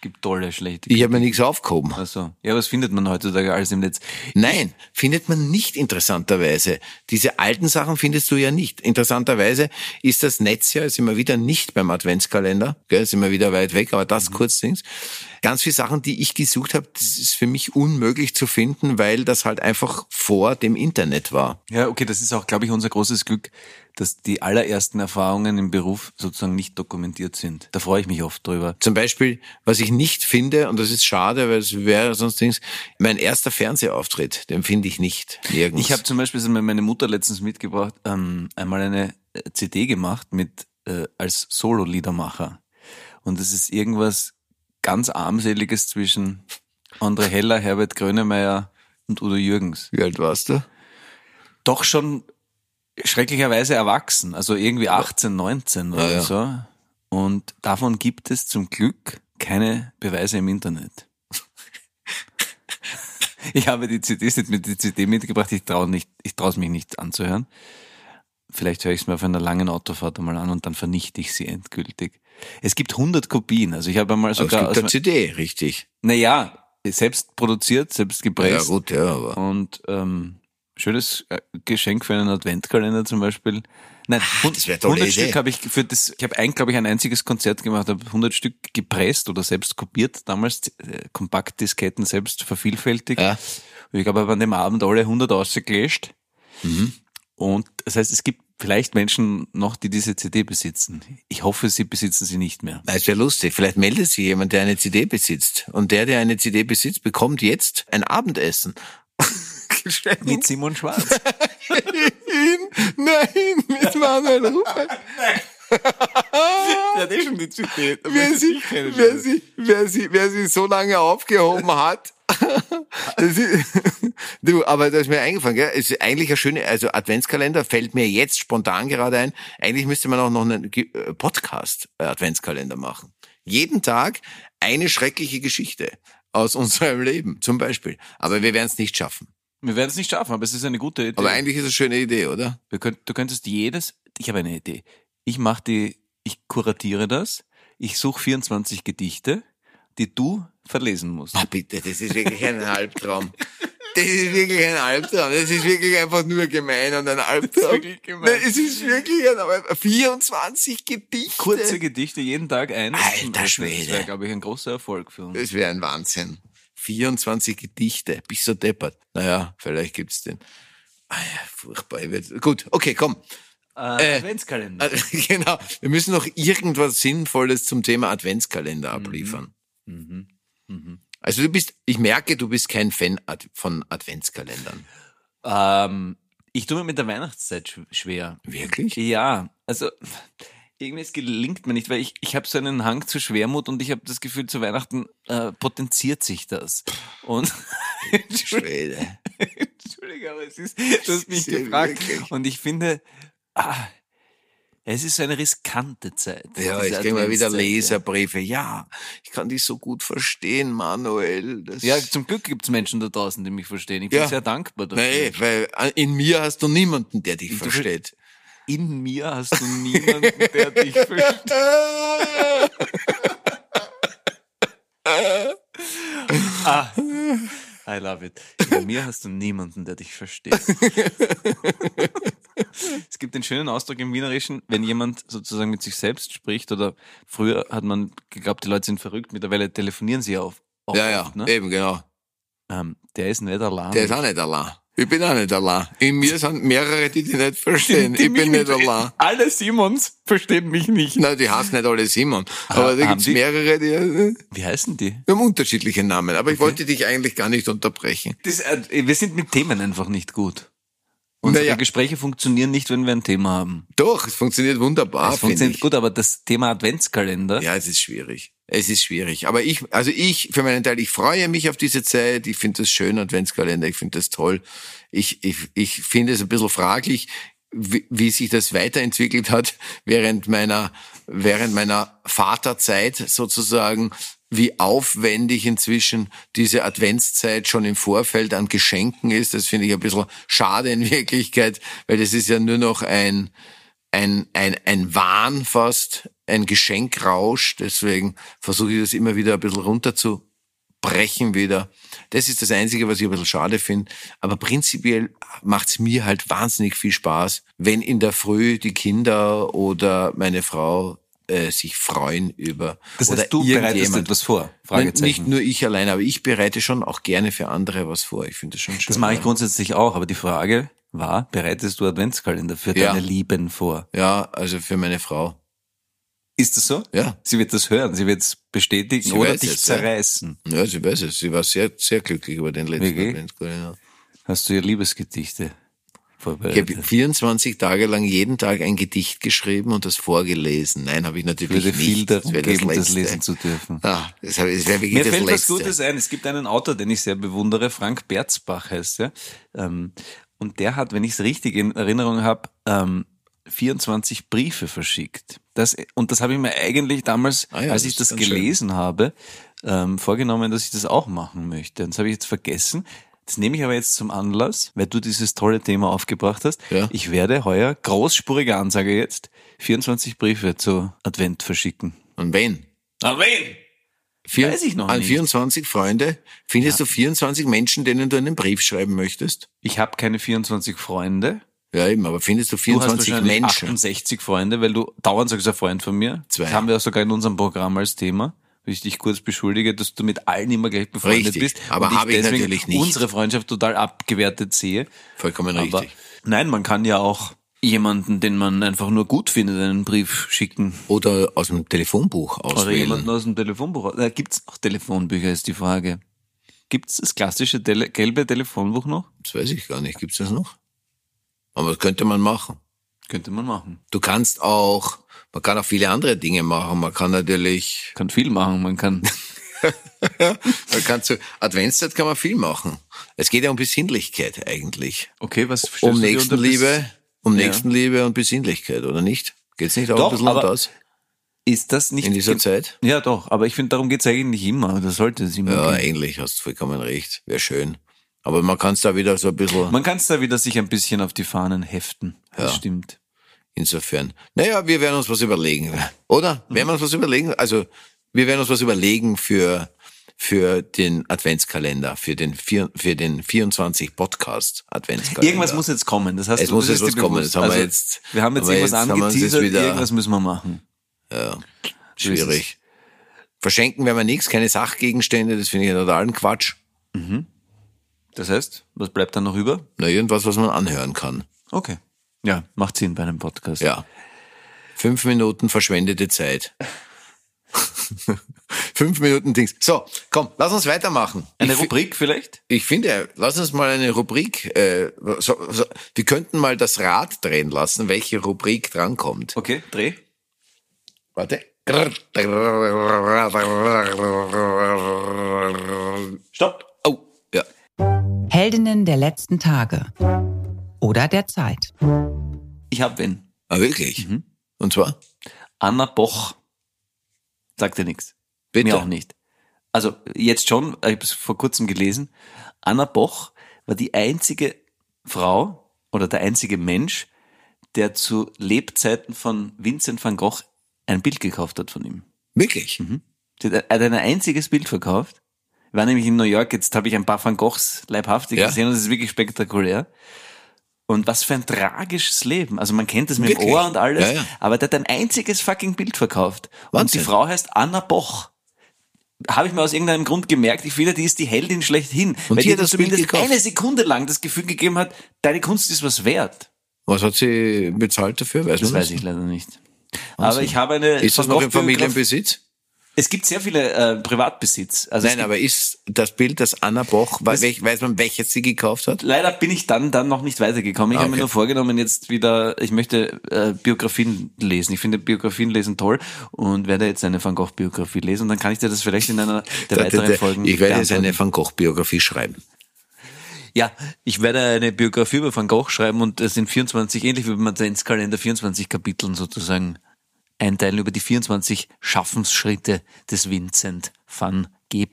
Gibt tolle schlechte Ich habe mir nichts aufgehoben. Also, ja, was findet man heutzutage alles im Netz? Nein, findet man nicht interessanterweise. Diese alten Sachen findest du ja nicht. Interessanterweise ist das Netz ja, ist immer wieder nicht beim Adventskalender, gell, ist immer wieder weit weg, aber das kurz Dings. Ganz viele Sachen, die ich gesucht habe, das ist für mich unmöglich zu finden, weil das halt einfach vor dem Internet war. Ja, okay, das ist auch, glaube ich, unser großes Glück, dass die allerersten Erfahrungen im Beruf sozusagen nicht dokumentiert sind. Da freue ich mich oft drüber. Zum Beispiel, was ich nicht finde, und das ist schade, weil es wäre sonst Dings, mein erster Fernsehauftritt, den finde ich nicht. Nirgends. Ich habe zum Beispiel, das hat meine Mutter letztens mitgebracht, ähm, einmal eine äh, CD gemacht mit äh, als Solo-Liedermacher. Und das ist irgendwas ganz armseliges zwischen André Heller, Herbert Grönemeyer und Udo Jürgens. Wie alt warst du? Doch schon schrecklicherweise erwachsen, also irgendwie 18, 19 oder Ah, ja. so. Und davon gibt es zum Glück keine Beweise im Internet. Ich habe die CDs nicht mit die CD mitgebracht, ich traue nicht, ich traue es mich nicht anzuhören. Vielleicht höre ich es mir auf einer langen Autofahrt einmal an und dann vernichte ich sie endgültig. Es gibt 100 Kopien, also ich habe einmal Aber es sogar gibt eine CD, richtig. naja, selbst produziert, selbst Ja gepresst. gut, ja, aber. Und ähm, schönes äh, Geschenk für einen Adventkalender zum Beispiel. Nein, tolle 100 Idee. Stück habe ich für das. Ich habe ein, glaube ich, ein einziges Konzert gemacht, habe 100 Stück gepresst oder selbst kopiert. Damals äh, Kompaktdisketten selbst vervielfältigt. Ja. Und ich glaube, habe an dem Abend alle 100 ausgelöscht. Mhm. Und das heißt, es gibt vielleicht Menschen noch, die diese CD besitzen. Ich hoffe, sie besitzen sie nicht mehr. Na, Es wäre lustig. Vielleicht meldet sich jemand, der eine CD besitzt. Und der, der eine CD besitzt, bekommt jetzt ein Abendessen. Geschenkt. Mit Simon Schwarz. Nein, mit Manuel Rupert. Der hat eh schon die CD. Wer sie, wer, sie, wer, sie, wer sie so lange aufgehoben hat. Das ist, du, aber das ist mir eingefallen, gell? Es ist eigentlich eine schöne, also Adventskalender fällt mir jetzt spontan gerade ein. Eigentlich müsste man auch noch einen äh, Podcast-Adventskalender machen. Jeden Tag eine schreckliche Geschichte aus unserem Leben, zum Beispiel. Aber wir werden es nicht schaffen. Wir werden es nicht schaffen, aber es ist eine gute Idee. Aber eigentlich ist es eine schöne Idee, oder? Könnt, du könntest jedes, ich habe eine Idee. Ich mache die, ich kuratiere das, ich suche 24 Gedichte, die du verlesen musst. Ah, bitte, das ist wirklich ein Albtraum. Das ist wirklich ein Albtraum. Das ist wirklich einfach nur gemein und ein Albtraum. wirklich gemein. Nein, es ist wirklich ein Albtraum. 24 Gedichte. Kurze Gedichte, jeden Tag eines. Alter Das Schwede. wäre, glaube ich, ein großer Erfolg für uns. Das wäre ein Wahnsinn. 24 Gedichte. Bist so deppert. Naja, vielleicht gibt's den. Ah ja, furchtbar. Gut, okay, komm. Äh, Adventskalender. Äh, Genau. Wir müssen noch irgendwas Sinnvolles zum Thema Adventskalender abliefern. Also du bist, ich merke, du bist kein Fan von Adventskalendern. Ähm, ich tue mir mit der Weihnachtszeit sch schwer. Wirklich? Ja, also irgendwie es gelingt mir nicht, weil ich, ich habe so einen Hang zu Schwermut und ich habe das Gefühl, zu Weihnachten äh, potenziert sich das. Und Schwede. Entschuldige, aber es ist, du hast mich gefragt. wirklich- Und ich finde, ah, es ist eine riskante Zeit. Ja, ich kriege mal wieder Leserbriefe. Ja, ich kann dich so gut verstehen, Manuel. Das Ja. ja, zum Glück gibt's Menschen da draußen, die mich verstehen. Ich bin Ja. sehr dankbar dafür. Nee, weil in mir hast du niemanden, der dich versteht. In mir hast du niemanden, der dich versteht. ah, I love it. In mir hast du niemanden, der dich versteht. es gibt den schönen Ausdruck im Wienerischen, wenn jemand sozusagen mit sich selbst spricht oder früher hat man geglaubt, die Leute sind verrückt, mittlerweile telefonieren sie auf. auch Ja, ja, ne? eben genau. ähm, der ist nicht allein. Der ist auch nicht allein. Ich bin auch nicht allein. In mir sind mehrere, die dich nicht verstehen. ich bin nicht allein. Alle Simons verstehen mich nicht. Nein, die heißen nicht alle Simon. Aber da gibt's die? mehrere, die, äh, Wie heißen die? die haben unterschiedliche Namen. Aber ich wollte dich eigentlich gar nicht unterbrechen. Das, äh, wir sind mit Themen einfach nicht gut. Unsere Naja. Gespräche funktionieren nicht, wenn wir ein Thema haben. Doch, es funktioniert wunderbar, es funktioniert ich. gut, aber das Thema Adventskalender, Ja, es ist schwierig. Es ist schwierig. Aber ich, also ich, für meinen Teil, ich freue mich auf diese Zeit. Ich finde das schön, Adventskalender. Ich finde das toll. Ich, ich, ich finde es ein bisschen fraglich, wie, wie sich das weiterentwickelt hat während meiner, während meiner Vaterzeit sozusagen, wie aufwendig inzwischen diese Adventszeit schon im Vorfeld an Geschenken ist. Das finde ich ein bisschen schade in Wirklichkeit, weil das ist ja nur noch ein, ein, ein, ein Wahn fast, ein Geschenkrausch. Deswegen versuche ich das immer wieder ein bisschen runterzubrechen wieder. Das ist das Einzige, was ich ein bisschen schade finde. Aber prinzipiell macht's mir halt wahnsinnig viel Spaß, wenn in der Früh die Kinder oder meine Frau äh, sich freuen über Das oder heißt, du bereitest etwas vor? Fragezeichen. nicht nur ich allein, aber ich bereite schon auch gerne für andere was vor. Ich finde das schon schön. Das mache ich ja. grundsätzlich auch, aber die Frage war, bereitest du Adventskalender für Ja. deine Lieben vor? Ja, also für meine Frau. Ist das so? Ja. Sie wird das hören, sie wird es bestätigen Sie oder dich es, ja. zerreißen. Ja, sie weiß es. Sie war sehr, sehr glücklich über den letzten? Adventskalender. Hast du ihr Liebesgedichte Ich habe 24 Tage lang jeden Tag ein Gedicht geschrieben und das vorgelesen. Nein, habe ich Ich natürlich würde nicht. viel darum wäre geben, das, lesen zu dürfen. Ah, das, das wäre wirklich Mir das fällt was Letzte. Gutes ein. Es gibt einen Autor, den ich sehr bewundere, Frank Berzbach heißt er. Ähm, und der hat, wenn ich es richtig in Erinnerung habe, ähm, 24 Briefe verschickt. Das, und das habe ich mir eigentlich damals, Ah ja, als das ich das ganz schön. gelesen habe, ähm, vorgenommen, dass ich das auch machen möchte. Und das habe ich jetzt vergessen. Das nehme ich aber jetzt zum Anlass, weil du dieses tolle Thema aufgebracht hast. Ja. Ich werde heuer, großspurige Ansage jetzt, 24 Briefe zu Advent verschicken. Und wen? An wen? Vier, Weiß ich noch an nicht. 24 Freunde? Findest du 24 Menschen, denen du einen Brief schreiben möchtest? Ich habe keine 24 Freunde. Ja, eben, aber findest du Du hast 24 Menschen? 68 Freunde, weil du dauernd sagst, ein Freund von mir. Zwei. Das haben wir auch sogar in unserem Programm als Thema. Ich dich kurz beschuldige, dass du mit allen immer gleich befreundet Richtig, bist. aber habe ich deswegen natürlich nicht. unsere Freundschaft total abgewertet sehe. Vollkommen Aber richtig. nein, man kann ja auch jemanden, den man einfach nur gut findet, einen Brief schicken. Oder aus dem Telefonbuch Oder auswählen. jemanden aus dem Telefonbuch. Da gibt's auch Telefonbücher, ist die Frage. Gibt's das klassische Tele gelbe Telefonbuch noch? Das weiß ich gar nicht. Gibt's das noch? Aber das könnte man machen. Könnte man machen. Du kannst auch, man kann auch viele andere Dinge machen. Man kann natürlich, Kann viel machen, man kann. man kann zu Adventszeit kann man viel machen. Es geht ja um Besinnlichkeit eigentlich. Okay, was Um du Nächstenliebe, um Ja. Nächstenliebe und Besinnlichkeit, oder nicht? Geht's nicht auch Doch, ein bisschen um das Ist das nicht in dieser Zeit? Ja, doch, aber ich finde, darum geht's eigentlich immer. Das sollte es immer Ja, gehen. ähnlich, hast vollkommen recht. Wäre schön. Aber man kann es da wieder so ein bisschen, Man kann es da wieder sich ein bisschen auf die Fahnen heften. Das Ja. stimmt. Insofern. Naja, wir werden uns was überlegen, oder? Werden wir uns was überlegen? Also, wir werden uns was überlegen für, für den Adventskalender, für den, vier, für den 24 Podcast Adventskalender. Irgendwas muss jetzt kommen. Das heißt, Es muss jetzt was kommen. Das haben wir also, jetzt- Wir haben jetzt irgendwas jetzt wir angeteasert, wieder- irgendwas müssen wir machen. Schwierig. Verschenken werden wir nichts, keine Sachgegenstände, das finde ich totalen Quatsch. Das heißt, was bleibt dann noch über? Na, irgendwas, was man anhören kann. Okay. Ja, macht Sinn bei einem Podcast. Ja. Fünf Minuten verschwendete Zeit. Fünf Minuten Dings. So, komm, lass uns weitermachen. Eine ich, Rubrik vielleicht? ich finde, lass uns mal eine Rubrik, äh, so, so, wir könnten mal das Rad drehen lassen, welche Rubrik drankommt. Okay, dreh. Warte. Stopp. Oh, ja. Heldinnen der letzten Tage oder der Zeit. Ich hab wen. Ah, wirklich? Mhm. Und zwar? Anna Boch. Sagt dir nichts. Bitte. Mir auch nicht. Also jetzt schon, ich habe es vor kurzem gelesen. Anna Boch war die einzige Frau oder der einzige Mensch, der zu Lebzeiten von Vincent van Gogh ein Bild gekauft hat von ihm. Wirklich? Sie hat er hat ein einziges Bild verkauft. Ich war nämlich in New York, jetzt habe ich ein paar Van Goghs leibhaftig Ja. gesehen und es ist wirklich spektakulär. Und was für ein tragisches Leben. Also man kennt es mit Wirklich? dem Ohr und alles, Ja, ja. aber der hat ein einziges fucking Bild verkauft. Und Wahnsinn. die Frau heißt Anna Boch. Habe ich mir aus irgendeinem Grund gemerkt, ich finde, die ist die Heldin schlechthin. Und weil die die das zumindest eine Sekunde lang das Gefühl gegeben hat, deine Kunst ist was wert. Was hat sie bezahlt dafür? Weiß Das weiß ich leider nicht. Aber ich habe eine Ist das noch im Familienbesitz? Es gibt sehr viele äh, Privatbesitz. Also Nein, aber ist das Bild, das Anna Boch, Das- weiß, weiß man, welches sie gekauft hat? leider bin ich dann dann noch nicht weitergekommen. Ich Ah, habe mir okay. nur vorgenommen, jetzt wieder, ich möchte äh, Biografien lesen. Ich finde Biografien lesen toll und werde jetzt eine Van Gogh Biografie lesen und dann kann ich dir das vielleicht in einer der weiteren Folgen ich werde jetzt eine Van Gogh-Biografie schreiben. Ja, ich werde eine Biografie über Van Gogh schreiben und es sind 24, ähnlich wie beim Adventskalender, 24 Kapiteln sozusagen einteilen über die 24 Schaffensschritte des Vincent van G.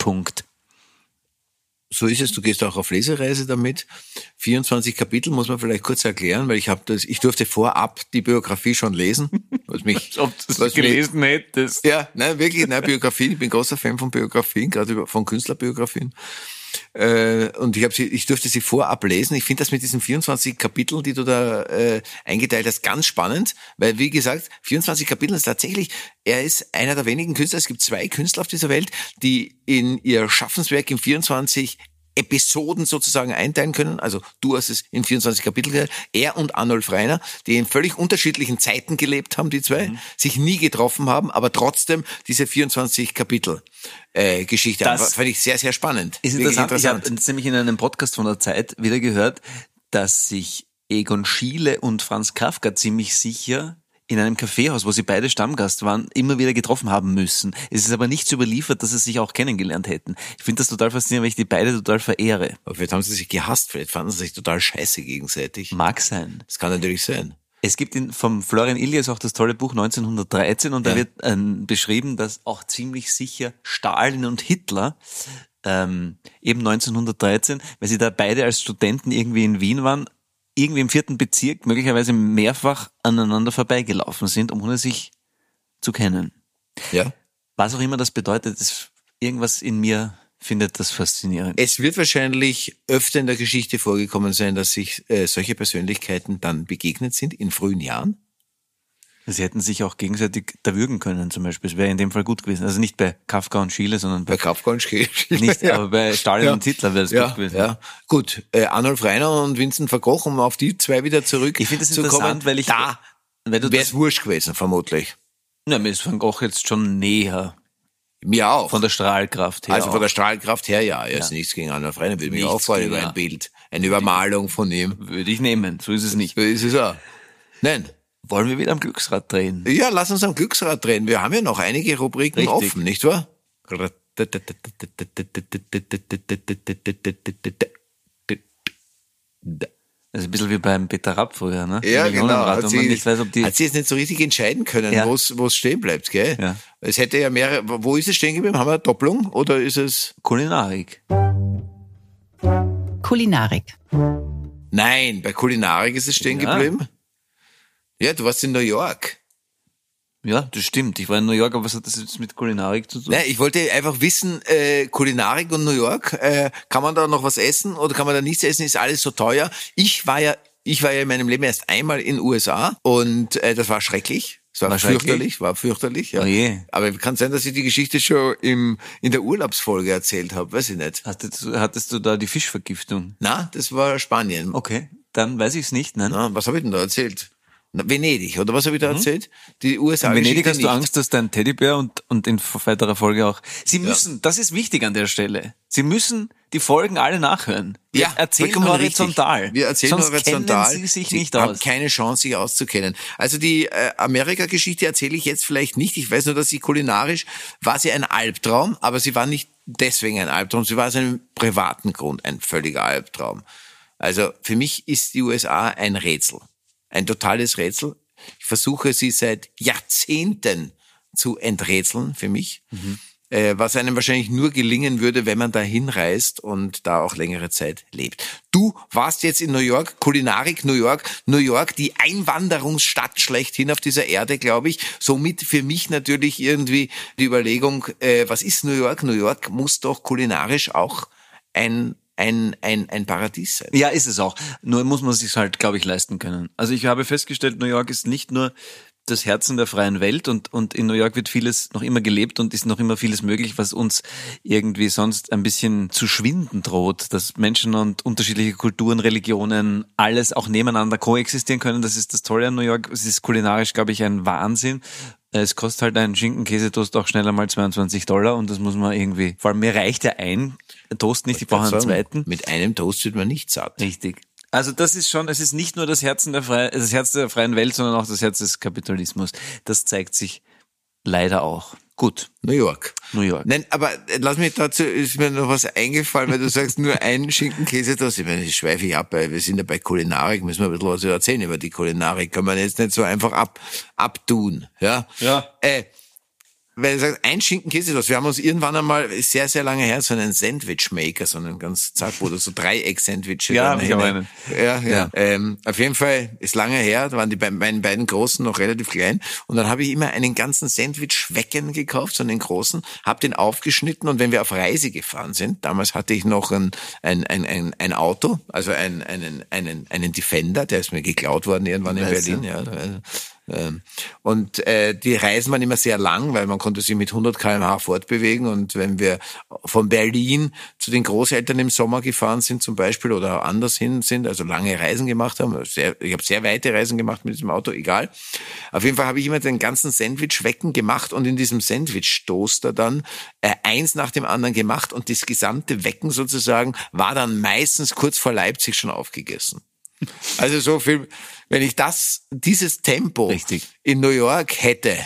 So ist es, du gehst auch auf Lesereise damit. 24 Kapitel muss man vielleicht kurz erklären, weil ich habe das, ich durfte vorab die Biografie schon lesen. Was mich, Ob du was mich, hättest. Ja, nein, wirklich, nein, Biografien. Ich bin großer Fan von Biografien, gerade von Künstlerbiografien. Äh, und ich habe sie, ich durfte sie vorab lesen. Ich finde das mit diesen 24 Kapiteln, die du da äh, eingeteilt hast, ganz spannend, weil wie gesagt, 24 Kapitel ist tatsächlich, er ist einer der wenigen Künstler. Es gibt zwei Künstler auf dieser Welt, die in ihr Schaffenswerk in 24 Episoden sozusagen einteilen können. Also du hast es in 24 Kapitel geteilt. Er und Arnulf Reiner, die in völlig unterschiedlichen Zeiten gelebt haben, die zwei, sich nie getroffen haben, aber trotzdem diese 24 Kapitel äh, Geschichte haben. Das Fand ich sehr, sehr spannend. Ist Wirklich interessant. Ich habe nämlich in einem Podcast von der Zeit wieder gehört, dass sich Egon Schiele und Franz Kafka ziemlich sicher in einem Kaffeehaus, wo sie beide Stammgast waren, immer wieder getroffen haben müssen. Es ist aber nichts überliefert, dass sie sich auch kennengelernt hätten. Ich finde das total faszinierend, weil ich die beide total verehre. Aber vielleicht haben sie sich gehasst, vielleicht fanden sie sich total scheiße gegenseitig. Mag sein. Das kann natürlich sein. Es gibt in, vom Florian Ilias auch das tolle Buch 1913 und da Ja. wird ähm, beschrieben, dass auch ziemlich sicher Stalin und Hitler ähm, eben 1913, weil sie da beide als Studenten irgendwie in Wien waren, irgendwie im vierten Bezirk möglicherweise mehrfach aneinander vorbeigelaufen sind, ohne sich zu kennen. Ja. Was auch immer das bedeutet, ist irgendwas in mir findet das faszinierend. Es wird wahrscheinlich öfter in der Geschichte vorgekommen sein, dass sich äh, solche Persönlichkeiten dann begegnet sind in frühen Jahren. Sie hätten sich auch gegenseitig erwürgen können zum Beispiel. Das wäre in dem Fall gut gewesen. Also nicht bei Kafka und Schiele, sondern bei Bei Kafka und Schiele. Nicht, aber bei Stalin Ja. und Hitler wäre es ja, gut gewesen. Ja, gut. Äh, Arnulf Reiner und Vincent Gogh, um auf die zwei wieder zurück Ich finde das zu interessant, kommen, weil ich- da wäre es wurscht gewesen, vermutlich. na, mir ist Van Gogh jetzt schon näher Mir auch. von der Strahlkraft her. also von der Strahlkraft her, ja. Er ist nichts gegen Arnulf Reiner, würde mich auch freuen über ein Bild. Eine Übermalung von ihm. Würde ich nehmen, so ist es nicht. So ist es auch. Nein. Wollen wir wieder am Glücksrad drehen? Ja, lass uns am Glücksrad drehen. Wir haben ja noch einige Rubriken Richtig. offen, nicht wahr? Das ist ein bisschen wie beim Peter Rapp früher, ne? Ja, genau. Hat sie, man nicht weiß, ob die, hat sie jetzt nicht so richtig entscheiden können, Ja. wo es wo es stehen bleibt, gell? Ja. Es hätte ja mehrere, wo ist es stehen geblieben? Haben wir eine Doppelung oder ist es, Kulinarik. Kulinarik. nein, bei Kulinarik ist es stehen Ja. geblieben? Ja, du warst in New York. Ja, das stimmt. Ich war in New York, aber was hat das jetzt mit Kulinarik zu tun? Nein, ich wollte einfach wissen, äh, Kulinarik und New York, äh, kann man da noch was essen oder kann man da nichts essen? Ist alles so teuer? Ich war ja, ich war ja in meinem Leben erst einmal in USA und äh, das war schrecklich. Es war, War schrecklich? fürchterlich, war fürchterlich. Ja. Oh je. Aber kann sein, dass ich die Geschichte schon im, in der Urlaubsfolge erzählt habe, weiß ich nicht. Hattest, du- hattest du da die Fischvergiftung? Na, das war Spanien. Okay, dann weiß ich es nicht, nein. Na, was habe ich denn da erzählt? Venedig, oder was habe ich da erzählt? Die USA. In Venedig hast du nicht. Angst, dass dein Teddybär und, und in weiterer Folge auch. Sie müssen, das ist wichtig an der Stelle. Sie müssen die Folgen alle nachhören. Wir Ja, erzählen vollkommen horizontal. Richtig. Wir erzählen Sonst horizontal. kennen Sie sich Sie nicht haben aus. keine Chance, sich auszukennen. Also die äh, Amerika-Geschichte erzähle ich jetzt vielleicht nicht. Ich weiß nur, dass sie kulinarisch war sie ein Albtraum, aber sie war nicht deswegen ein Albtraum. Sie war aus einem privaten Grund ein völliger Albtraum. Also für mich ist die USA ein Rätsel. Ein totales Rätsel. Ich versuche sie seit Jahrzehnten zu enträtseln für mich. Äh, was einem wahrscheinlich nur gelingen würde, wenn man da hinreist und da auch längere Zeit lebt. Du warst jetzt in New York, Kulinarik New York, New York, die Einwanderungsstadt schlechthin auf dieser Erde, glaube ich. Somit für mich natürlich irgendwie die Überlegung, äh, was ist New York? New York muss doch kulinarisch auch ein, ein, ein, ein Paradies sein. Ja, ist es auch. Nur muss man sich halt, glaube ich, leisten können. Also ich habe festgestellt, New York ist nicht nur das Herzen der freien Welt und, und in New York wird vieles noch immer gelebt und ist noch immer vieles möglich, was uns irgendwie sonst ein bisschen zu schwinden droht, dass Menschen und unterschiedliche Kulturen, Religionen, alles auch nebeneinander koexistieren können. Das ist das Tolle an New York. Es ist kulinarisch, glaube ich, ein Wahnsinn. Es kostet halt ein Schinken-Käsetoast auch schneller mal 22 Dollar und das muss man irgendwie, vor allem mir reicht ja ein Toast nicht, ich brauche einen zweiten. Mit einem Toast wird man nicht satt. Richtig. Also das ist schon, es ist nicht nur das Herzen der Frei, das Herz der freien Welt, sondern auch das Herz des Kapitalismus. Das zeigt sich leider auch. Gut, New York. New York. Nein, aber äh, lass mich dazu, ist mir noch was eingefallen, weil du sagst nur ein Schinkenkäse das. Ich meine, ich schweife ich ab, weil wir sind ja bei Kulinarik, müssen wir ein bisschen was erzählen über die Kulinarik. Kann man jetzt nicht so einfach ab, abtun, ja? Ja. Äh, weil du sagst, ein Schinkenkäse das. Wir haben uns irgendwann einmal, ist sehr, sehr lange her, so einen Sandwich-Maker, so einen ganz zack, wo du so Dreieck-Sandwiches Ja, ich auch hinein- Ja, ja. Ja. Ähm, auf jeden Fall ist lange her, da waren die be meine beiden Großen noch relativ klein. Und dann habe ich immer einen ganzen Sandwich-Schwecken gekauft, so einen großen, habe den aufgeschnitten und wenn wir auf Reise gefahren sind, damals hatte ich noch ein, ein, ein, ein, ein Auto, also ein, einen, einen, einen Defender, der ist mir geklaut worden irgendwann in Berlin. Ja. Ähm, Und äh, die Reisen waren immer sehr lang, weil man konnte sich mit 100 km/h fortbewegen. Und wenn wir von Berlin zu den Großeltern im Sommer gefahren sind zum Beispiel oder anders hin sind, also lange Reisen gemacht haben, sehr, ich habe sehr weite Reisen gemacht mit diesem Auto, egal. Auf jeden Fall habe ich immer den ganzen Sandwich-Wecken gemacht und in diesem Sandwich-Toaster dann äh, eins nach dem anderen gemacht und das gesamte Wecken sozusagen war dann meistens kurz vor Leipzig schon aufgegessen. Also so viel, wenn ich das, dieses Tempo Richtig. in New York hätte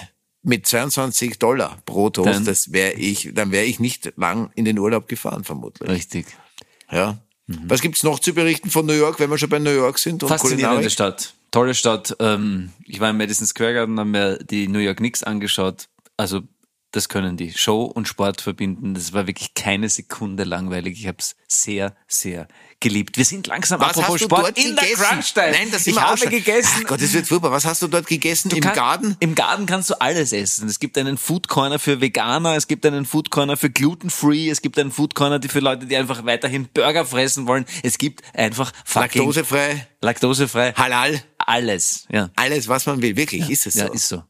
mit 22 Dollar pro Toast, Dann- das wäre ich, dann wäre ich nicht lang in den Urlaub gefahren, vermutlich. Richtig. Ja. Was gibt's noch zu berichten von New York, wenn wir schon bei New York sind und Faszinierende? Stadt. Tolle Stadt. Ähm, ich war im Madison Square Garden, haben mir die New York Knicks angeschaut. Also das können die. Show und Sport verbinden. Das war wirklich keine Sekunde langweilig. Ich habe es sehr, sehr geliebt. Wir sind langsam Was apropos hast du Sport dort in gegessen? der Crunchtime. Nein, das ich habe gegessen. Ach Gott, das wird furchtbar. Was hast du dort gegessen? Du Im kann- Garten? Im Garten kannst du alles essen. Es gibt einen Food Corner für Veganer, es gibt einen Food Corner für gluten-free, es gibt einen Food Corner für Leute, die einfach weiterhin Burger fressen wollen. Es gibt einfach fucking Laktosefrei, laktosefrei, halal, alles. Ja, alles, was man will. Wirklich, ist es so. ja ist so.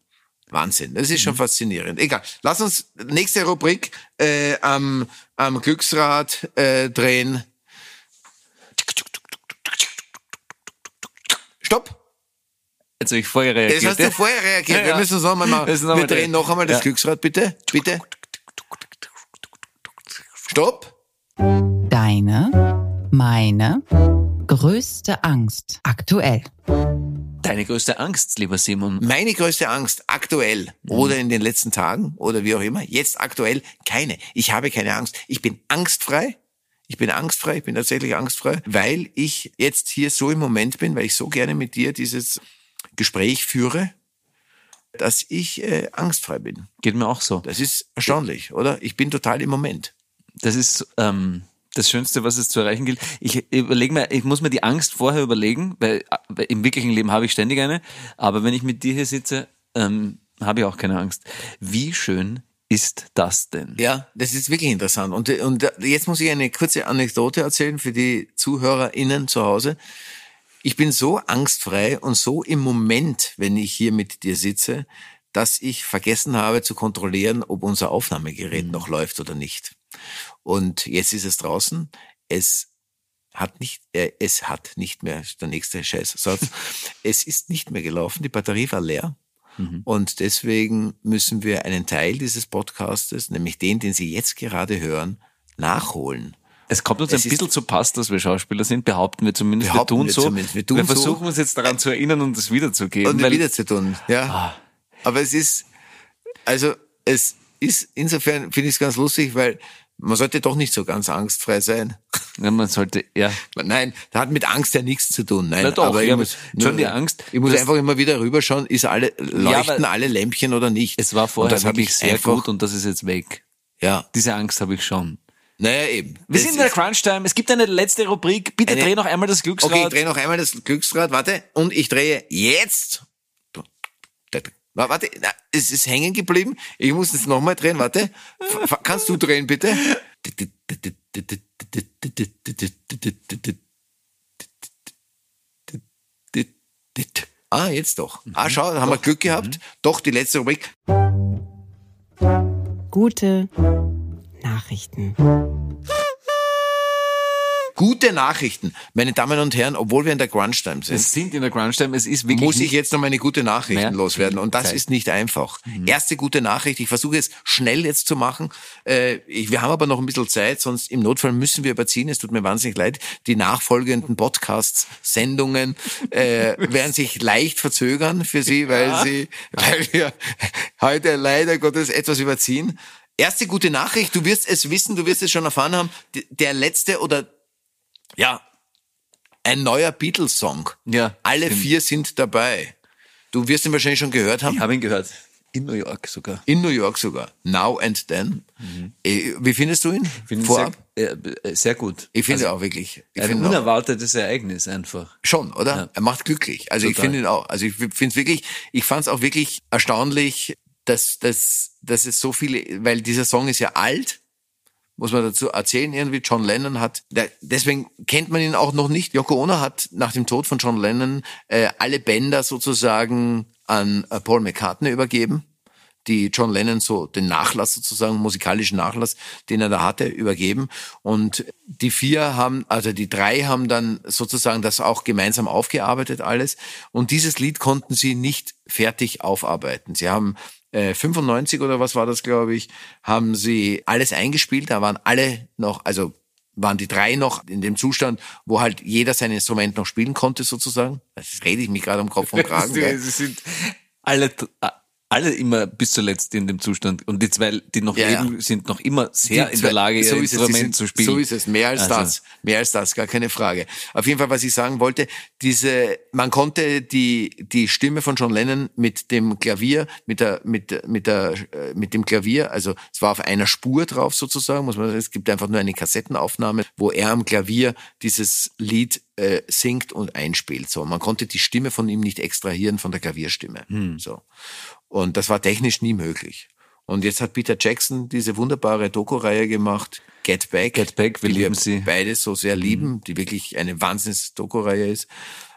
Wahnsinn. Das ist schon faszinierend. Egal. Lass uns nächste Rubrik äh, am, am Glücksrad äh, drehen. Stopp. Jetzt habe ich vorher Das reagiert. hast du vorher reagiert. Ja, Wir ja. müssen es nochmal machen. Wir Wir drehen. noch einmal das Ja. Glücksrad, bitte. Bitte. Stopp. Deine, meine größte Angst aktuell. Deine größte Angst, lieber Simon. Meine größte Angst aktuell oder in den letzten Tagen oder wie auch immer, jetzt aktuell keine. Ich habe keine Angst. Ich bin angstfrei. Ich bin angstfrei, ich bin tatsächlich angstfrei, weil ich jetzt hier so im Moment bin, weil ich so gerne mit dir dieses Gespräch führe, dass ich äh, angstfrei bin. Geht mir auch so. Das ist erstaunlich, oder? Ich bin total im Moment. Das ist ähm, das Schönste, was es zu erreichen gilt. Ich überlege mir, ich muss mir die Angst vorher überlegen, weil, weil im wirklichen Leben habe ich ständig eine. Aber wenn ich mit dir hier sitze, ähm, habe ich auch keine Angst. Wie schön ist das denn? Ja, das ist wirklich interessant. Und, und jetzt muss ich eine kurze Anekdote erzählen für die ZuhörerInnen zu Hause. Ich bin so angstfrei und so im Moment, wenn ich hier mit dir sitze, dass ich vergessen habe zu kontrollieren, ob unser Aufnahmegerät noch läuft oder nicht. Und jetzt ist es draußen. Es hat nicht, äh, es hat nicht mehr, der nächste Scheißsatz. es ist nicht mehr gelaufen. Die Batterie war leer. Und deswegen müssen wir einen Teil dieses Podcastes, nämlich den, den Sie jetzt gerade hören, nachholen. Es kommt uns Es ein bisschen zu Pass, dass wir Schauspieler sind, behaupten wir zumindest. Behaupten wir tun wir so. zumindest. Wir tun so. versuchen uns jetzt daran zu erinnern und es wiederzugeben. Und weil- wieder zu tun, ja. Aber es ist, also es ist, insofern finde ich es ganz lustig, weil man sollte doch nicht so ganz angstfrei sein. Ja, man sollte, ja. Nein, da hat mit Angst ja nichts zu tun. Nein, Na doch, aber ich ja, muss, schon die Angst, Ich muss einfach immer wieder rüberschauen, ist alle, leuchten weil- alle Lämpchen oder nicht. Es war vorher das habe wirklich ich sehr einfach, gut und das ist jetzt weg. Ja, Diese Angst habe ich schon. naja, eben. Wir Das sind in der Crunch-Time. Es gibt eine letzte Rubrik. Bitte Eine- dreh noch einmal das Glücksrad. Okay, ich drehe noch einmal das Glücksrad, warte, und ich drehe jetzt. Na, Warte, na, es ist hängen geblieben. Ich muss es nochmal drehen, warte. F f- kannst du drehen, bitte? Ah, jetzt doch. Ah, schau, da haben wir Glück gehabt. Doch, die letzte Rubrik. Gute Nachrichten. Gute Nachrichten, meine Damen und Herren, obwohl wir in der Grunge-Time sind. Es sind in der Grunge-Time, es ist wirklich muss ich jetzt noch meine gute Nachrichten Mehr? loswerden. Und das Zeit. ist nicht einfach. Mhm. Erste gute Nachricht, ich versuche es schnell jetzt zu machen. Äh, ich, wir haben aber noch ein bisschen Zeit, sonst im Notfall müssen wir überziehen. Es tut mir wahnsinnig leid. Die nachfolgenden Podcasts, Sendungen äh, werden sich leicht verzögern für Sie, weil Sie, weil wir heute leider Gottes etwas überziehen. Erste gute Nachricht, du wirst es wissen, du wirst es schon erfahren haben, der letzte oder ja, ein neuer Beatles-Song. Ja, Alle stimmt. vier sind dabei. Du wirst ihn wahrscheinlich schon gehört haben. Ich habe ihn gehört. In New York sogar. In New York sogar. Now and Then. Äh, Wie findest du ihn? Finde ich Vorab? sehr, äh, sehr gut. ich finde auch wirklich. Ich Ein finde auch, unerwartetes Ereignis einfach. schon, oder? Ja. Er macht glücklich. Also ich Total. finde ihn auch. Also ich finde es wirklich, ich fand es auch wirklich erstaunlich, dass, dass, dass es so viele, weil dieser Song ist ja alt, muss man dazu erzählen, irgendwie John Lennon hat, der, deswegen kennt man ihn auch noch nicht. Yoko Ono hat nach dem Tod von John Lennon äh, alle Bänder sozusagen an äh, Paul McCartney übergeben, die John Lennon so den Nachlass sozusagen, musikalischen Nachlass, den er da hatte, übergeben. Und die vier haben, also die drei haben dann sozusagen das auch gemeinsam aufgearbeitet alles. Und dieses Lied konnten sie nicht fertig aufarbeiten. Sie haben äh, 95 oder was war das, glaube ich, haben sie alles eingespielt. Da waren alle noch, also waren die drei noch in dem Zustand, wo halt jeder sein Instrument noch spielen konnte sozusagen. Das rede ich mich gerade am Kopf und Kragen. gell? Sie sind alle, alle immer bis zuletzt in dem Zustand. Und die zwei, die noch Ja, ja. leben, sind noch immer sehr Die in der Lage, ihr so die Instrument sind- zu spielen. So ist es, mehr als Also, das. Mehr als das, gar keine Frage. Auf jeden Fall, was ich sagen wollte, diese, man konnte die, die Stimme von John Lennon mit dem Klavier, mit der, mit, mit der, äh, mit dem Klavier, also es war auf einer Spur drauf sozusagen, muss man sagen, es gibt einfach nur eine Kassettenaufnahme, wo er am Klavier dieses Lied äh, singt und einspielt. So, man konnte die Stimme von ihm nicht extrahieren von der Klavierstimme. Hm. So. Und das war technisch nie möglich. Und jetzt hat Peter Jackson diese wunderbare Doku-Reihe gemacht, Get Back. Get Back, wir lieben sie. Mhm. beide so sehr lieben, die wirklich eine Wahnsinns-Doku-Reihe ist.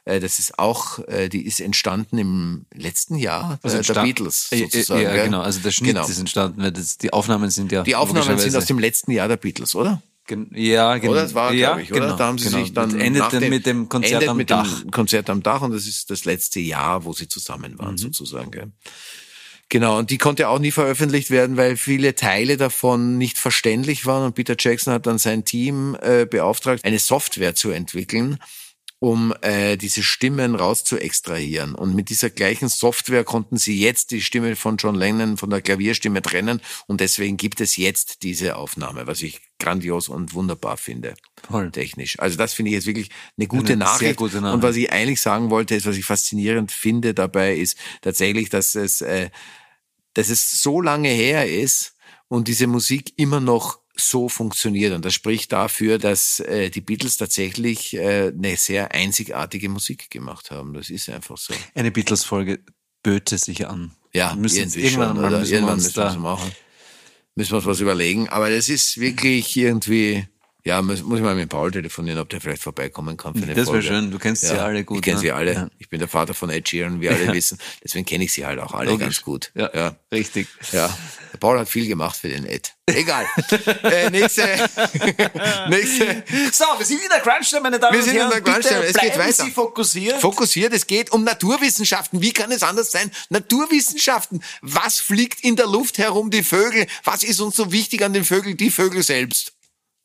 Äh, Das ist auch, äh, die ist entstanden im letzten Jahr Also äh, der Beatles sozusagen. Ja, genau. Also der Schnitt Genau. ist entstanden. weil Das, die Aufnahmen sind ja. Die Aufnahmen sind aus dem letzten Jahr der Beatles, oder? Gen- Ja, genau. Oder das war, ja, glaube ich, oder? Genau, da haben sie genau. sich dann Das endet dem, mit dem Konzert endet am mit Dach. Dem Konzert am Dach und das ist das letzte Jahr, wo sie zusammen Mhm. waren, sozusagen. Gell? Genau, und die konnte auch nie veröffentlicht werden, weil viele Teile davon nicht verständlich waren. Und Peter Jackson hat dann sein Team äh, beauftragt, eine Software zu entwickeln, um äh, diese Stimmen rauszuextrahieren. Und mit dieser gleichen Software konnten sie jetzt die Stimme von John Lennon von der Klavierstimme trennen. Und deswegen gibt es jetzt diese Aufnahme, was ich grandios und wunderbar finde. Toll. Technisch. Also das finde ich jetzt wirklich eine gute Eine sehr Nachricht. gute Und Nachricht. was ich eigentlich sagen wollte, ist, was ich faszinierend finde dabei, ist tatsächlich, dass es, äh, dass es so lange her ist und diese Musik immer noch so funktioniert. Und das spricht dafür, dass äh, die Beatles tatsächlich äh, eine sehr einzigartige Musik gemacht haben. Das ist einfach so. Eine Beatles-Folge böte sich an. Ja, müssen irgendwann schon, oder? müssen irgendwann müssen wir es machen. Müssen wir uns was überlegen. Aber das ist wirklich irgendwie, ja, muss, muss ich mal mit Paul telefonieren, ob der vielleicht vorbeikommen kann für eine Das wäre schön. Du kennst sie alle gut, Ich kenne ne? sie alle. Ja. Ich bin der Vater von Ed Sheeran, wie alle wissen. Deswegen kenne ich sie halt auch alle Logisch. ganz gut. Ja, ja. richtig. Ja, der Paul hat viel gemacht für den Ed. Egal. äh, nächste, nächste. So, wir sind in der Crunch, meine Damen Wir und sind in Herren. der Crunch-Time. Es geht weiter. Sie fokussiert. Fokussiert, es geht um Naturwissenschaften. Wie kann es anders sein? Naturwissenschaften. Was fliegt in der Luft herum, die Vögel? Was ist uns so wichtig an den Vögeln? Die Vögel selbst.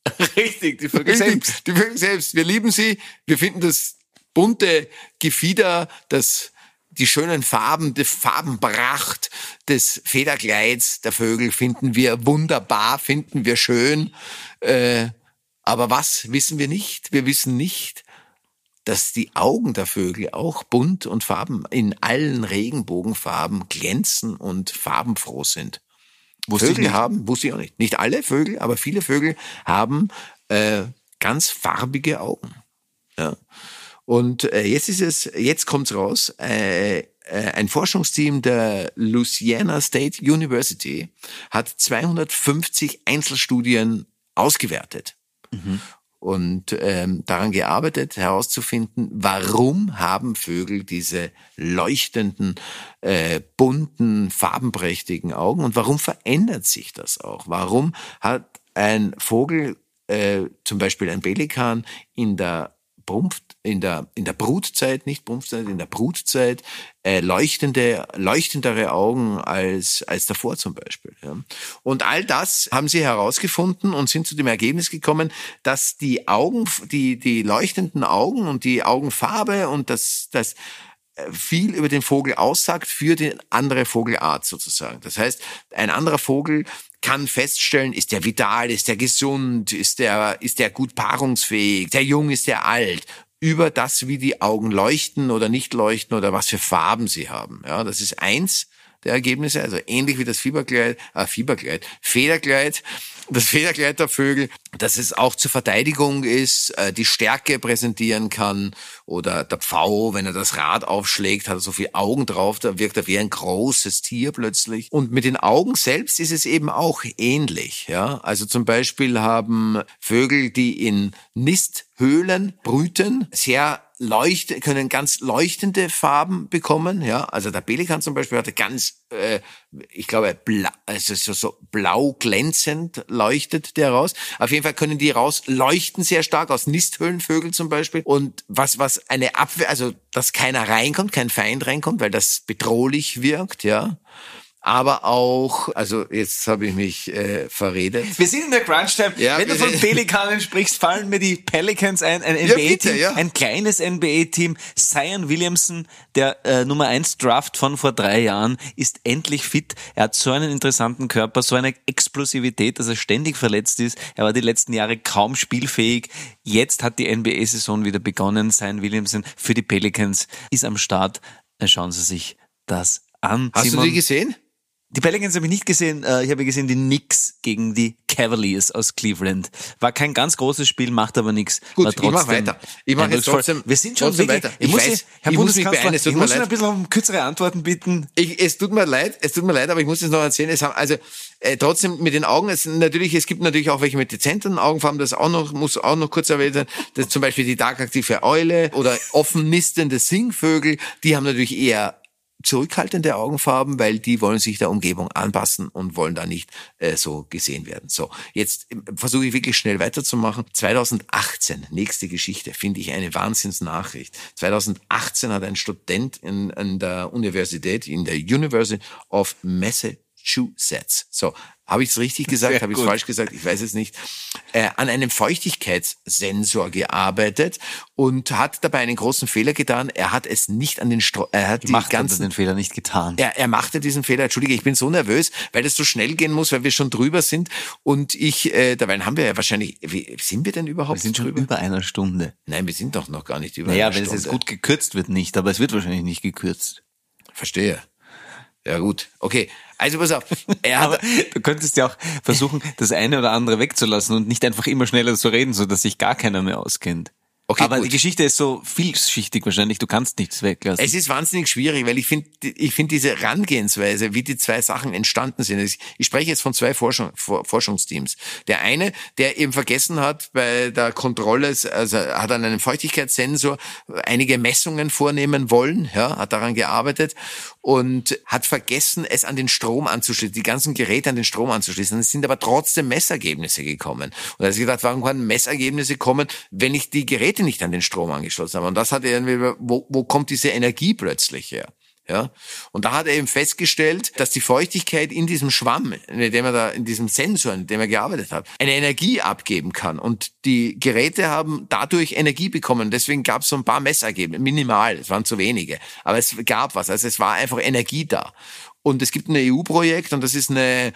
Richtig, die Vögel Richtig, selbst. Die Vögel selbst. Wir lieben sie. Wir finden das bunte Gefieder, das die schönen Farben, die Farbenpracht des Federkleids der Vögel finden wir wunderbar, finden wir schön. Äh, aber was wissen wir nicht? Wir wissen nicht, dass die Augen der Vögel auch bunt und Farben in allen Regenbogenfarben glänzen und farbenfroh sind. Wusste ich Vögel nicht. haben, wusste ich auch nicht. Nicht alle Vögel, aber viele Vögel haben äh, ganz farbige Augen. Ja. Und äh, jetzt ist es, jetzt kommt's raus. Äh, äh, ein Forschungsteam der Louisiana State University hat 250 Einzelstudien ausgewertet und ähm, daran gearbeitet, herauszufinden, warum haben Vögel diese leuchtenden, äh, bunten, farbenprächtigen Augen und warum verändert sich das auch? Warum hat ein Vogel äh, zum Beispiel ein Pelikan in der Brumpf, in der, in der Brutzeit, nicht Brumpfzeit, in der Brutzeit, äh, leuchtende, leuchtendere Augen als, als davor zum Beispiel. Ja. Und all das haben sie herausgefunden und sind zu dem Ergebnis gekommen, dass die Augen, die, die leuchtenden Augen und die Augenfarbe und das, das, viel über den Vogel aussagt für die andere Vogelart sozusagen. Das heißt, ein anderer Vogel kann feststellen, ist der vital, ist der gesund, ist der, ist der gut paarungsfähig, der jung, ist der alt, über das, wie die Augen leuchten oder nicht leuchten oder was für Farben sie haben. Ja, das ist eins der Ergebnisse, also ähnlich wie das Fieberkleid, äh, Fieberkleid, Federkleid, das Federkleid der Vögel, dass es auch zur Verteidigung ist, äh, die Stärke präsentieren kann oder der Pfau, wenn er das Rad aufschlägt, hat er so viele Augen drauf, da wirkt er wie ein großes Tier plötzlich. Und mit den Augen selbst ist es eben auch ähnlich, ja. Also zum Beispiel haben Vögel, die in Nisthöhlen brüten, sehr leuchte, können ganz leuchtende Farben bekommen. Ja, also der Pelikan zum Beispiel hatte ganz, äh, ich glaube, blau, also so, so blau glänzend leuchtet der raus. Auf jeden Fall können die raus leuchten sehr stark aus Nisthöhlenvögel zum Beispiel. Und was was eine Abwehr, also dass keiner reinkommt, kein Feind reinkommt, weil das bedrohlich wirkt. Ja aber auch, also jetzt habe ich mich äh, verredet. Wir sind in der Crunch-Time. Ja, Wenn du von Pelikanen sprichst, fallen mir die Pelicans ein, ein Ja, NBA-Team, bitte, ja. ein kleines NBA-Team. Zion Williamson, der äh, Nummer 1 Draft von vor drei Jahren, ist endlich fit. Er hat so einen interessanten Körper, so eine Explosivität, dass er ständig verletzt ist. Er war die letzten Jahre kaum spielfähig. Jetzt hat die NBA-Saison wieder begonnen. Zion Williamson für die Pelicans ist am Start. Schauen Sie sich das an. Hast Simon. du die gesehen? Die Pelicans habe ich nicht gesehen. äh, Ich habe gesehen die Knicks gegen die Cavaliers aus Cleveland. War kein ganz großes Spiel, macht aber nichts. Gut, War ich mach trotzdem weiter. Ich mach jetzt trotzdem- Wir sind schon trotzdem weiter. Ich, Ich muss, weiß, Sie, Herr ich muss mich beeilen, es tut ich muss Ihnen leid. ein bisschen um kürzere Antworten bitten. Ich, es tut mir leid, es tut mir leid, aber ich muss es noch erzählen. Es haben, also äh, trotzdem mit den Augen, es natürlich, es gibt natürlich auch welche mit dezenten Augenfarben, das auch noch muss auch noch kurz erwähnt werden. Das zum Beispiel die tagaktive Eule oder offen nistende Singvögel, die haben natürlich eher zurückhaltende Augenfarben, weil die wollen sich der Umgebung anpassen und wollen da nicht äh, so gesehen werden. So, jetzt äh, versuche ich wirklich schnell weiterzumachen. 2018, nächste Geschichte, finde ich eine Wahnsinnsnachricht. 2018 hat ein Student in, in der Universität, in der University of Massachusetts, so, habe ich es richtig gesagt, habe ich es falsch gesagt, ich weiß es nicht, äh, an einem Feuchtigkeitssensor gearbeitet und hat dabei einen großen Fehler getan. Er hat es nicht an den Stro er hat die Macht hat er ganzen den Fehler nicht getan. er, er machte diesen Fehler. Entschuldige, ich bin so nervös, weil das so schnell gehen muss, weil wir schon drüber sind. Und ich, äh, dabei haben wir ja wahrscheinlich, wie, sind wir denn überhaupt Wir sind schon drüber? über einer Stunde. Nein, wir sind doch noch gar nicht über Naja, eine wenn es Stunde. jetzt gut gekürzt wird, nicht, aber es wird wahrscheinlich nicht gekürzt. Verstehe. Ja gut, okay. Also pass auf. Er hat, du könntest ja auch versuchen, das eine oder andere wegzulassen und nicht einfach immer schneller zu reden, so dass sich gar keiner mehr auskennt. Okay, Aber gut. die Geschichte ist so vielschichtig wahrscheinlich, du kannst nichts weglassen. Es ist wahnsinnig schwierig, weil ich finde, ich finde diese Herangehensweise, wie die zwei Sachen entstanden sind. Ich, spreche jetzt von zwei Forschung, For- Forschungsteams. Der eine, der eben vergessen hat bei der Kontrolle, also hat an einem Feuchtigkeitssensor einige Messungen vornehmen wollen, ja, hat daran gearbeitet und hat vergessen, es an den Strom anzuschließen, die ganzen Geräte an den Strom anzuschließen. Es sind aber trotzdem Messergebnisse gekommen. Und er hat sich gedacht, warum können Messergebnisse kommen, wenn ich die Geräte nicht an den Strom angeschlossen habe? Und das hat irgendwie, wo, wo kommt diese Energie plötzlich her? Ja. Und da hat er eben festgestellt, dass die Feuchtigkeit in diesem Schwamm, in dem er da, in diesem Sensor, in dem er gearbeitet hat, eine Energie abgeben kann. Und die Geräte haben dadurch Energie bekommen. Deswegen gab es so ein paar Messergebnisse, minimal, es waren zu wenige. Aber es gab was. Also es war einfach Energie da. Und es gibt ein EU-Projekt und das ist eine,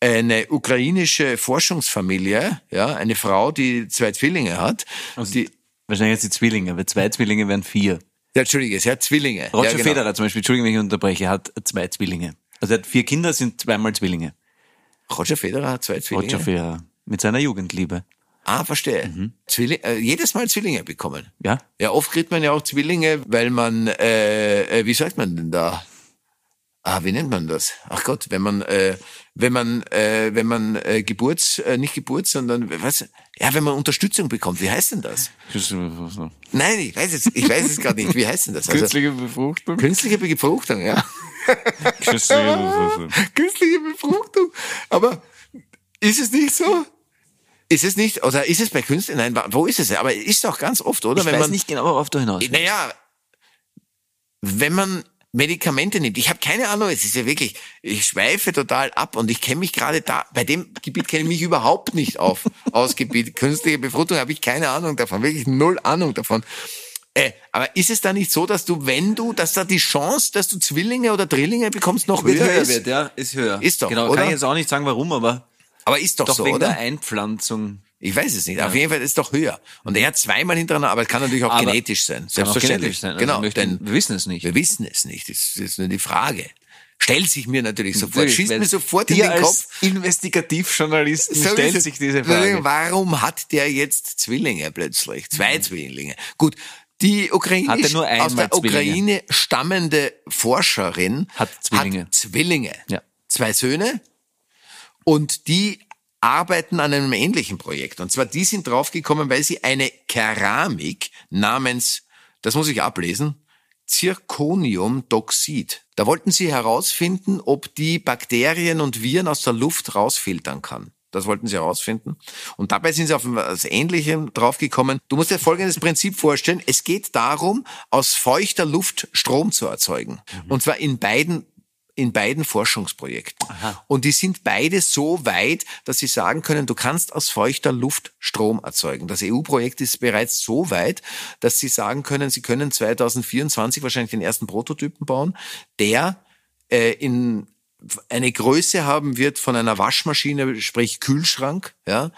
eine ukrainische Forschungsfamilie, ja, eine Frau, die zwei Zwillinge hat. die, wahrscheinlich jetzt die Zwillinge, weil zwei Zwillinge wären vier. Ja, Entschuldige, sie hat Zwillinge. Roger ja, genau. Federer zum Beispiel, Entschuldigung, wenn ich unterbreche, hat zwei Zwillinge. Also er hat vier Kinder, sind zweimal Zwillinge. Roger Federer hat zwei Zwillinge. Roger Federer. Mit seiner Jugendliebe. Ah, verstehe. Zwilling, äh, jedes Mal Zwillinge bekommen. Ja? Ja, oft kriegt man ja auch Zwillinge, weil man, äh, äh, wie sagt man denn da? Ah, wie nennt man das? Ach Gott, wenn man, äh, wenn man, äh, wenn man äh, Geburts, äh, nicht Geburt, sondern was? Ja, wenn man Unterstützung bekommt. Wie heißt denn das? Nein, ich weiß es, ich weiß es gerade nicht. Wie heißt denn das? Also, Künstliche Befruchtung. künstliche Befruchtung, ja. Künstliche Befruchtung. Künstliche Befruchtung. Aber ist es nicht so? Ist es nicht, oder ist es bei Künstlern? Nein, wo ist es? Aber ist doch ganz oft, oder? Ich weiß nicht genau, worauf du hinaus willst. Naja, wenn man Medikamente nimmt, ich habe keine Ahnung, es ist ja wirklich, ich schweife total ab und ich kenne mich gerade da, bei dem Gebiet kenne ich mich überhaupt nicht auf, aus Gebiet. Künstliche Befruchtung habe ich keine Ahnung davon, wirklich null Ahnung davon. Äh, aber ist es da nicht so, dass du, wenn du, dass da die Chance, dass du Zwillinge oder Drillinge bekommst, noch Wird höher, höher ist? wird, ja, ist höher. Ist doch, Genau, oder? kann ich jetzt auch nicht sagen, warum, aber Aber ist doch, doch so, wegen oder? der Einpflanzung. Ich weiß es nicht. Auf jeden Fall ist es doch höher. Und er hat zweimal hintereinander, aber es kann natürlich auch Aber genetisch sein. Selbstverständlich. genetisch sein. Also Genau. möchten- denn wir wissen es nicht. wir wissen es nicht. Das ist nur die Frage. Stellt sich mir natürlich sofort, Natürlich, schießt mir sofort in den Kopf. Investigativjournalisten So stellt sich diese Frage. Warum hat der jetzt Zwillinge plötzlich? Zwei Zwillinge. Gut. Die Ukraine, Hatte nur einmal aus der Zwillinge. Ukraine stammende Forscherin Hat Zwillinge. Hat Zwillinge. Ja. Zwei Söhne. Und die arbeiten an einem ähnlichen Projekt. Und zwar, die sind draufgekommen, weil sie eine Keramik namens, das muss ich ablesen, Zirconiumdoxid. Da wollten sie herausfinden, ob die Bakterien und Viren aus der Luft rausfiltern kann. Das wollten sie herausfinden. Und dabei sind sie auf etwas Ähnlichem draufgekommen. Du musst dir folgendes Prinzip vorstellen. Es geht darum, aus feuchter Luft Strom zu erzeugen. Und zwar in beiden in beiden Forschungsprojekten. Und die sind beide so weit, dass sie sagen können, du kannst aus feuchter Luft Strom erzeugen. Das EU-Projekt ist bereits so weit, dass sie sagen können, sie können 2024 wahrscheinlich den ersten Prototypen bauen, der äh, in eine Größe haben wird von einer Waschmaschine, sprich Kühlschrank, ja.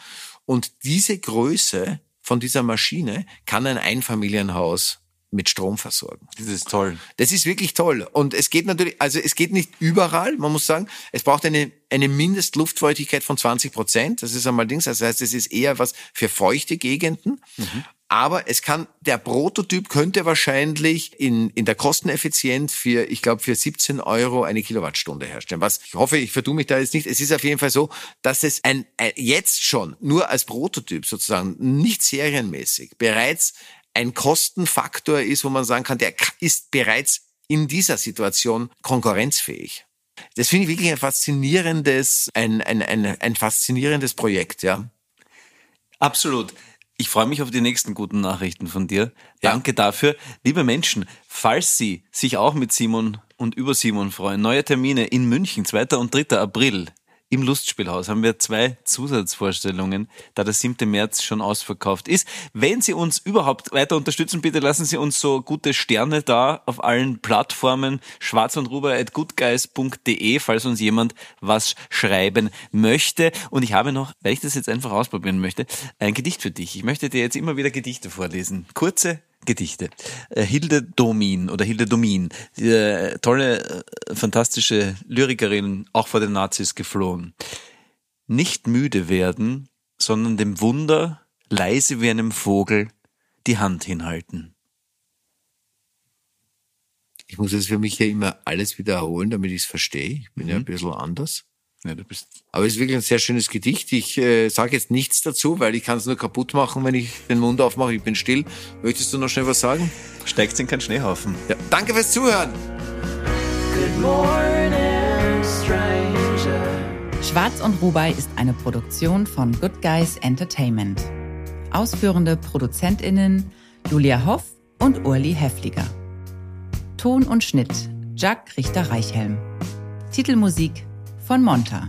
Und diese Größe von dieser Maschine kann ein Einfamilienhaus mit Strom versorgen. Das ist toll. Das ist wirklich toll. Und es geht natürlich, also es geht nicht überall, man muss sagen, es braucht eine, eine Mindestluftfeuchtigkeit von 20 Prozent. Das ist einmal Dings. Das heißt, es ist eher was für feuchte Gegenden. Aber es kann, der Prototyp könnte wahrscheinlich in, in der Kosteneffizienz für, ich glaube, für 17 Euro eine Kilowattstunde herstellen. Was ich hoffe, ich vertue mich da jetzt nicht. Es ist auf jeden Fall so, dass es ein, ein jetzt schon nur als Prototyp sozusagen, nicht serienmäßig, bereits ein Kostenfaktor ist, wo man sagen kann, der ist bereits in dieser Situation konkurrenzfähig. Das finde ich wirklich ein faszinierendes, ein, ein, ein, ein faszinierendes Projekt, ja. Absolut. Ich freue mich auf die nächsten guten Nachrichten von dir. Ja. Danke dafür. Liebe Menschen, falls Sie sich auch mit Simon und über Simon freuen, neue Termine in München, 2. und 3. April. Im Lustspielhaus haben wir zwei Zusatzvorstellungen, da der 7. März schon ausverkauft ist. Wenn Sie uns überhaupt weiter unterstützen, bitte lassen Sie uns so gute Sterne da auf allen Plattformen schwarz und goodguys.de, falls uns jemand was schreiben möchte. Und ich habe noch, weil ich das jetzt einfach ausprobieren möchte, ein Gedicht für dich. Ich möchte dir jetzt immer wieder Gedichte vorlesen. Kurze Gedichte. Äh, Hilde Domin oder Hilde Domin, äh, tolle, äh, fantastische Lyrikerin, auch vor den Nazis geflohen. Nicht müde werden, sondern dem Wunder, leise wie einem Vogel, die Hand hinhalten. Ich muss jetzt für mich ja immer alles wiederholen, damit ich es verstehe. Ich bin ja ein bisschen anders. Ja, du bist Aber es ist wirklich ein sehr schönes Gedicht. Ich äh, sage jetzt nichts dazu, weil ich kann es nur kaputt machen, wenn ich den Mund aufmache. Ich bin still. Möchtest du noch schnell was sagen? steigst in keinen Schneehaufen. Ja. Danke fürs Zuhören. Good morning, stranger. Schwarz und Rubai ist eine Produktion von Good Guys Entertainment. Ausführende ProduzentInnen Julia Hoff und Urli Heffliger. Ton und Schnitt Jack Richter-Reichhelm. Titelmusik von Monta.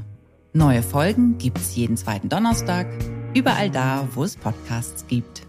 Neue Folgen gibt's jeden zweiten Donnerstag, überall da, wo es Podcasts gibt.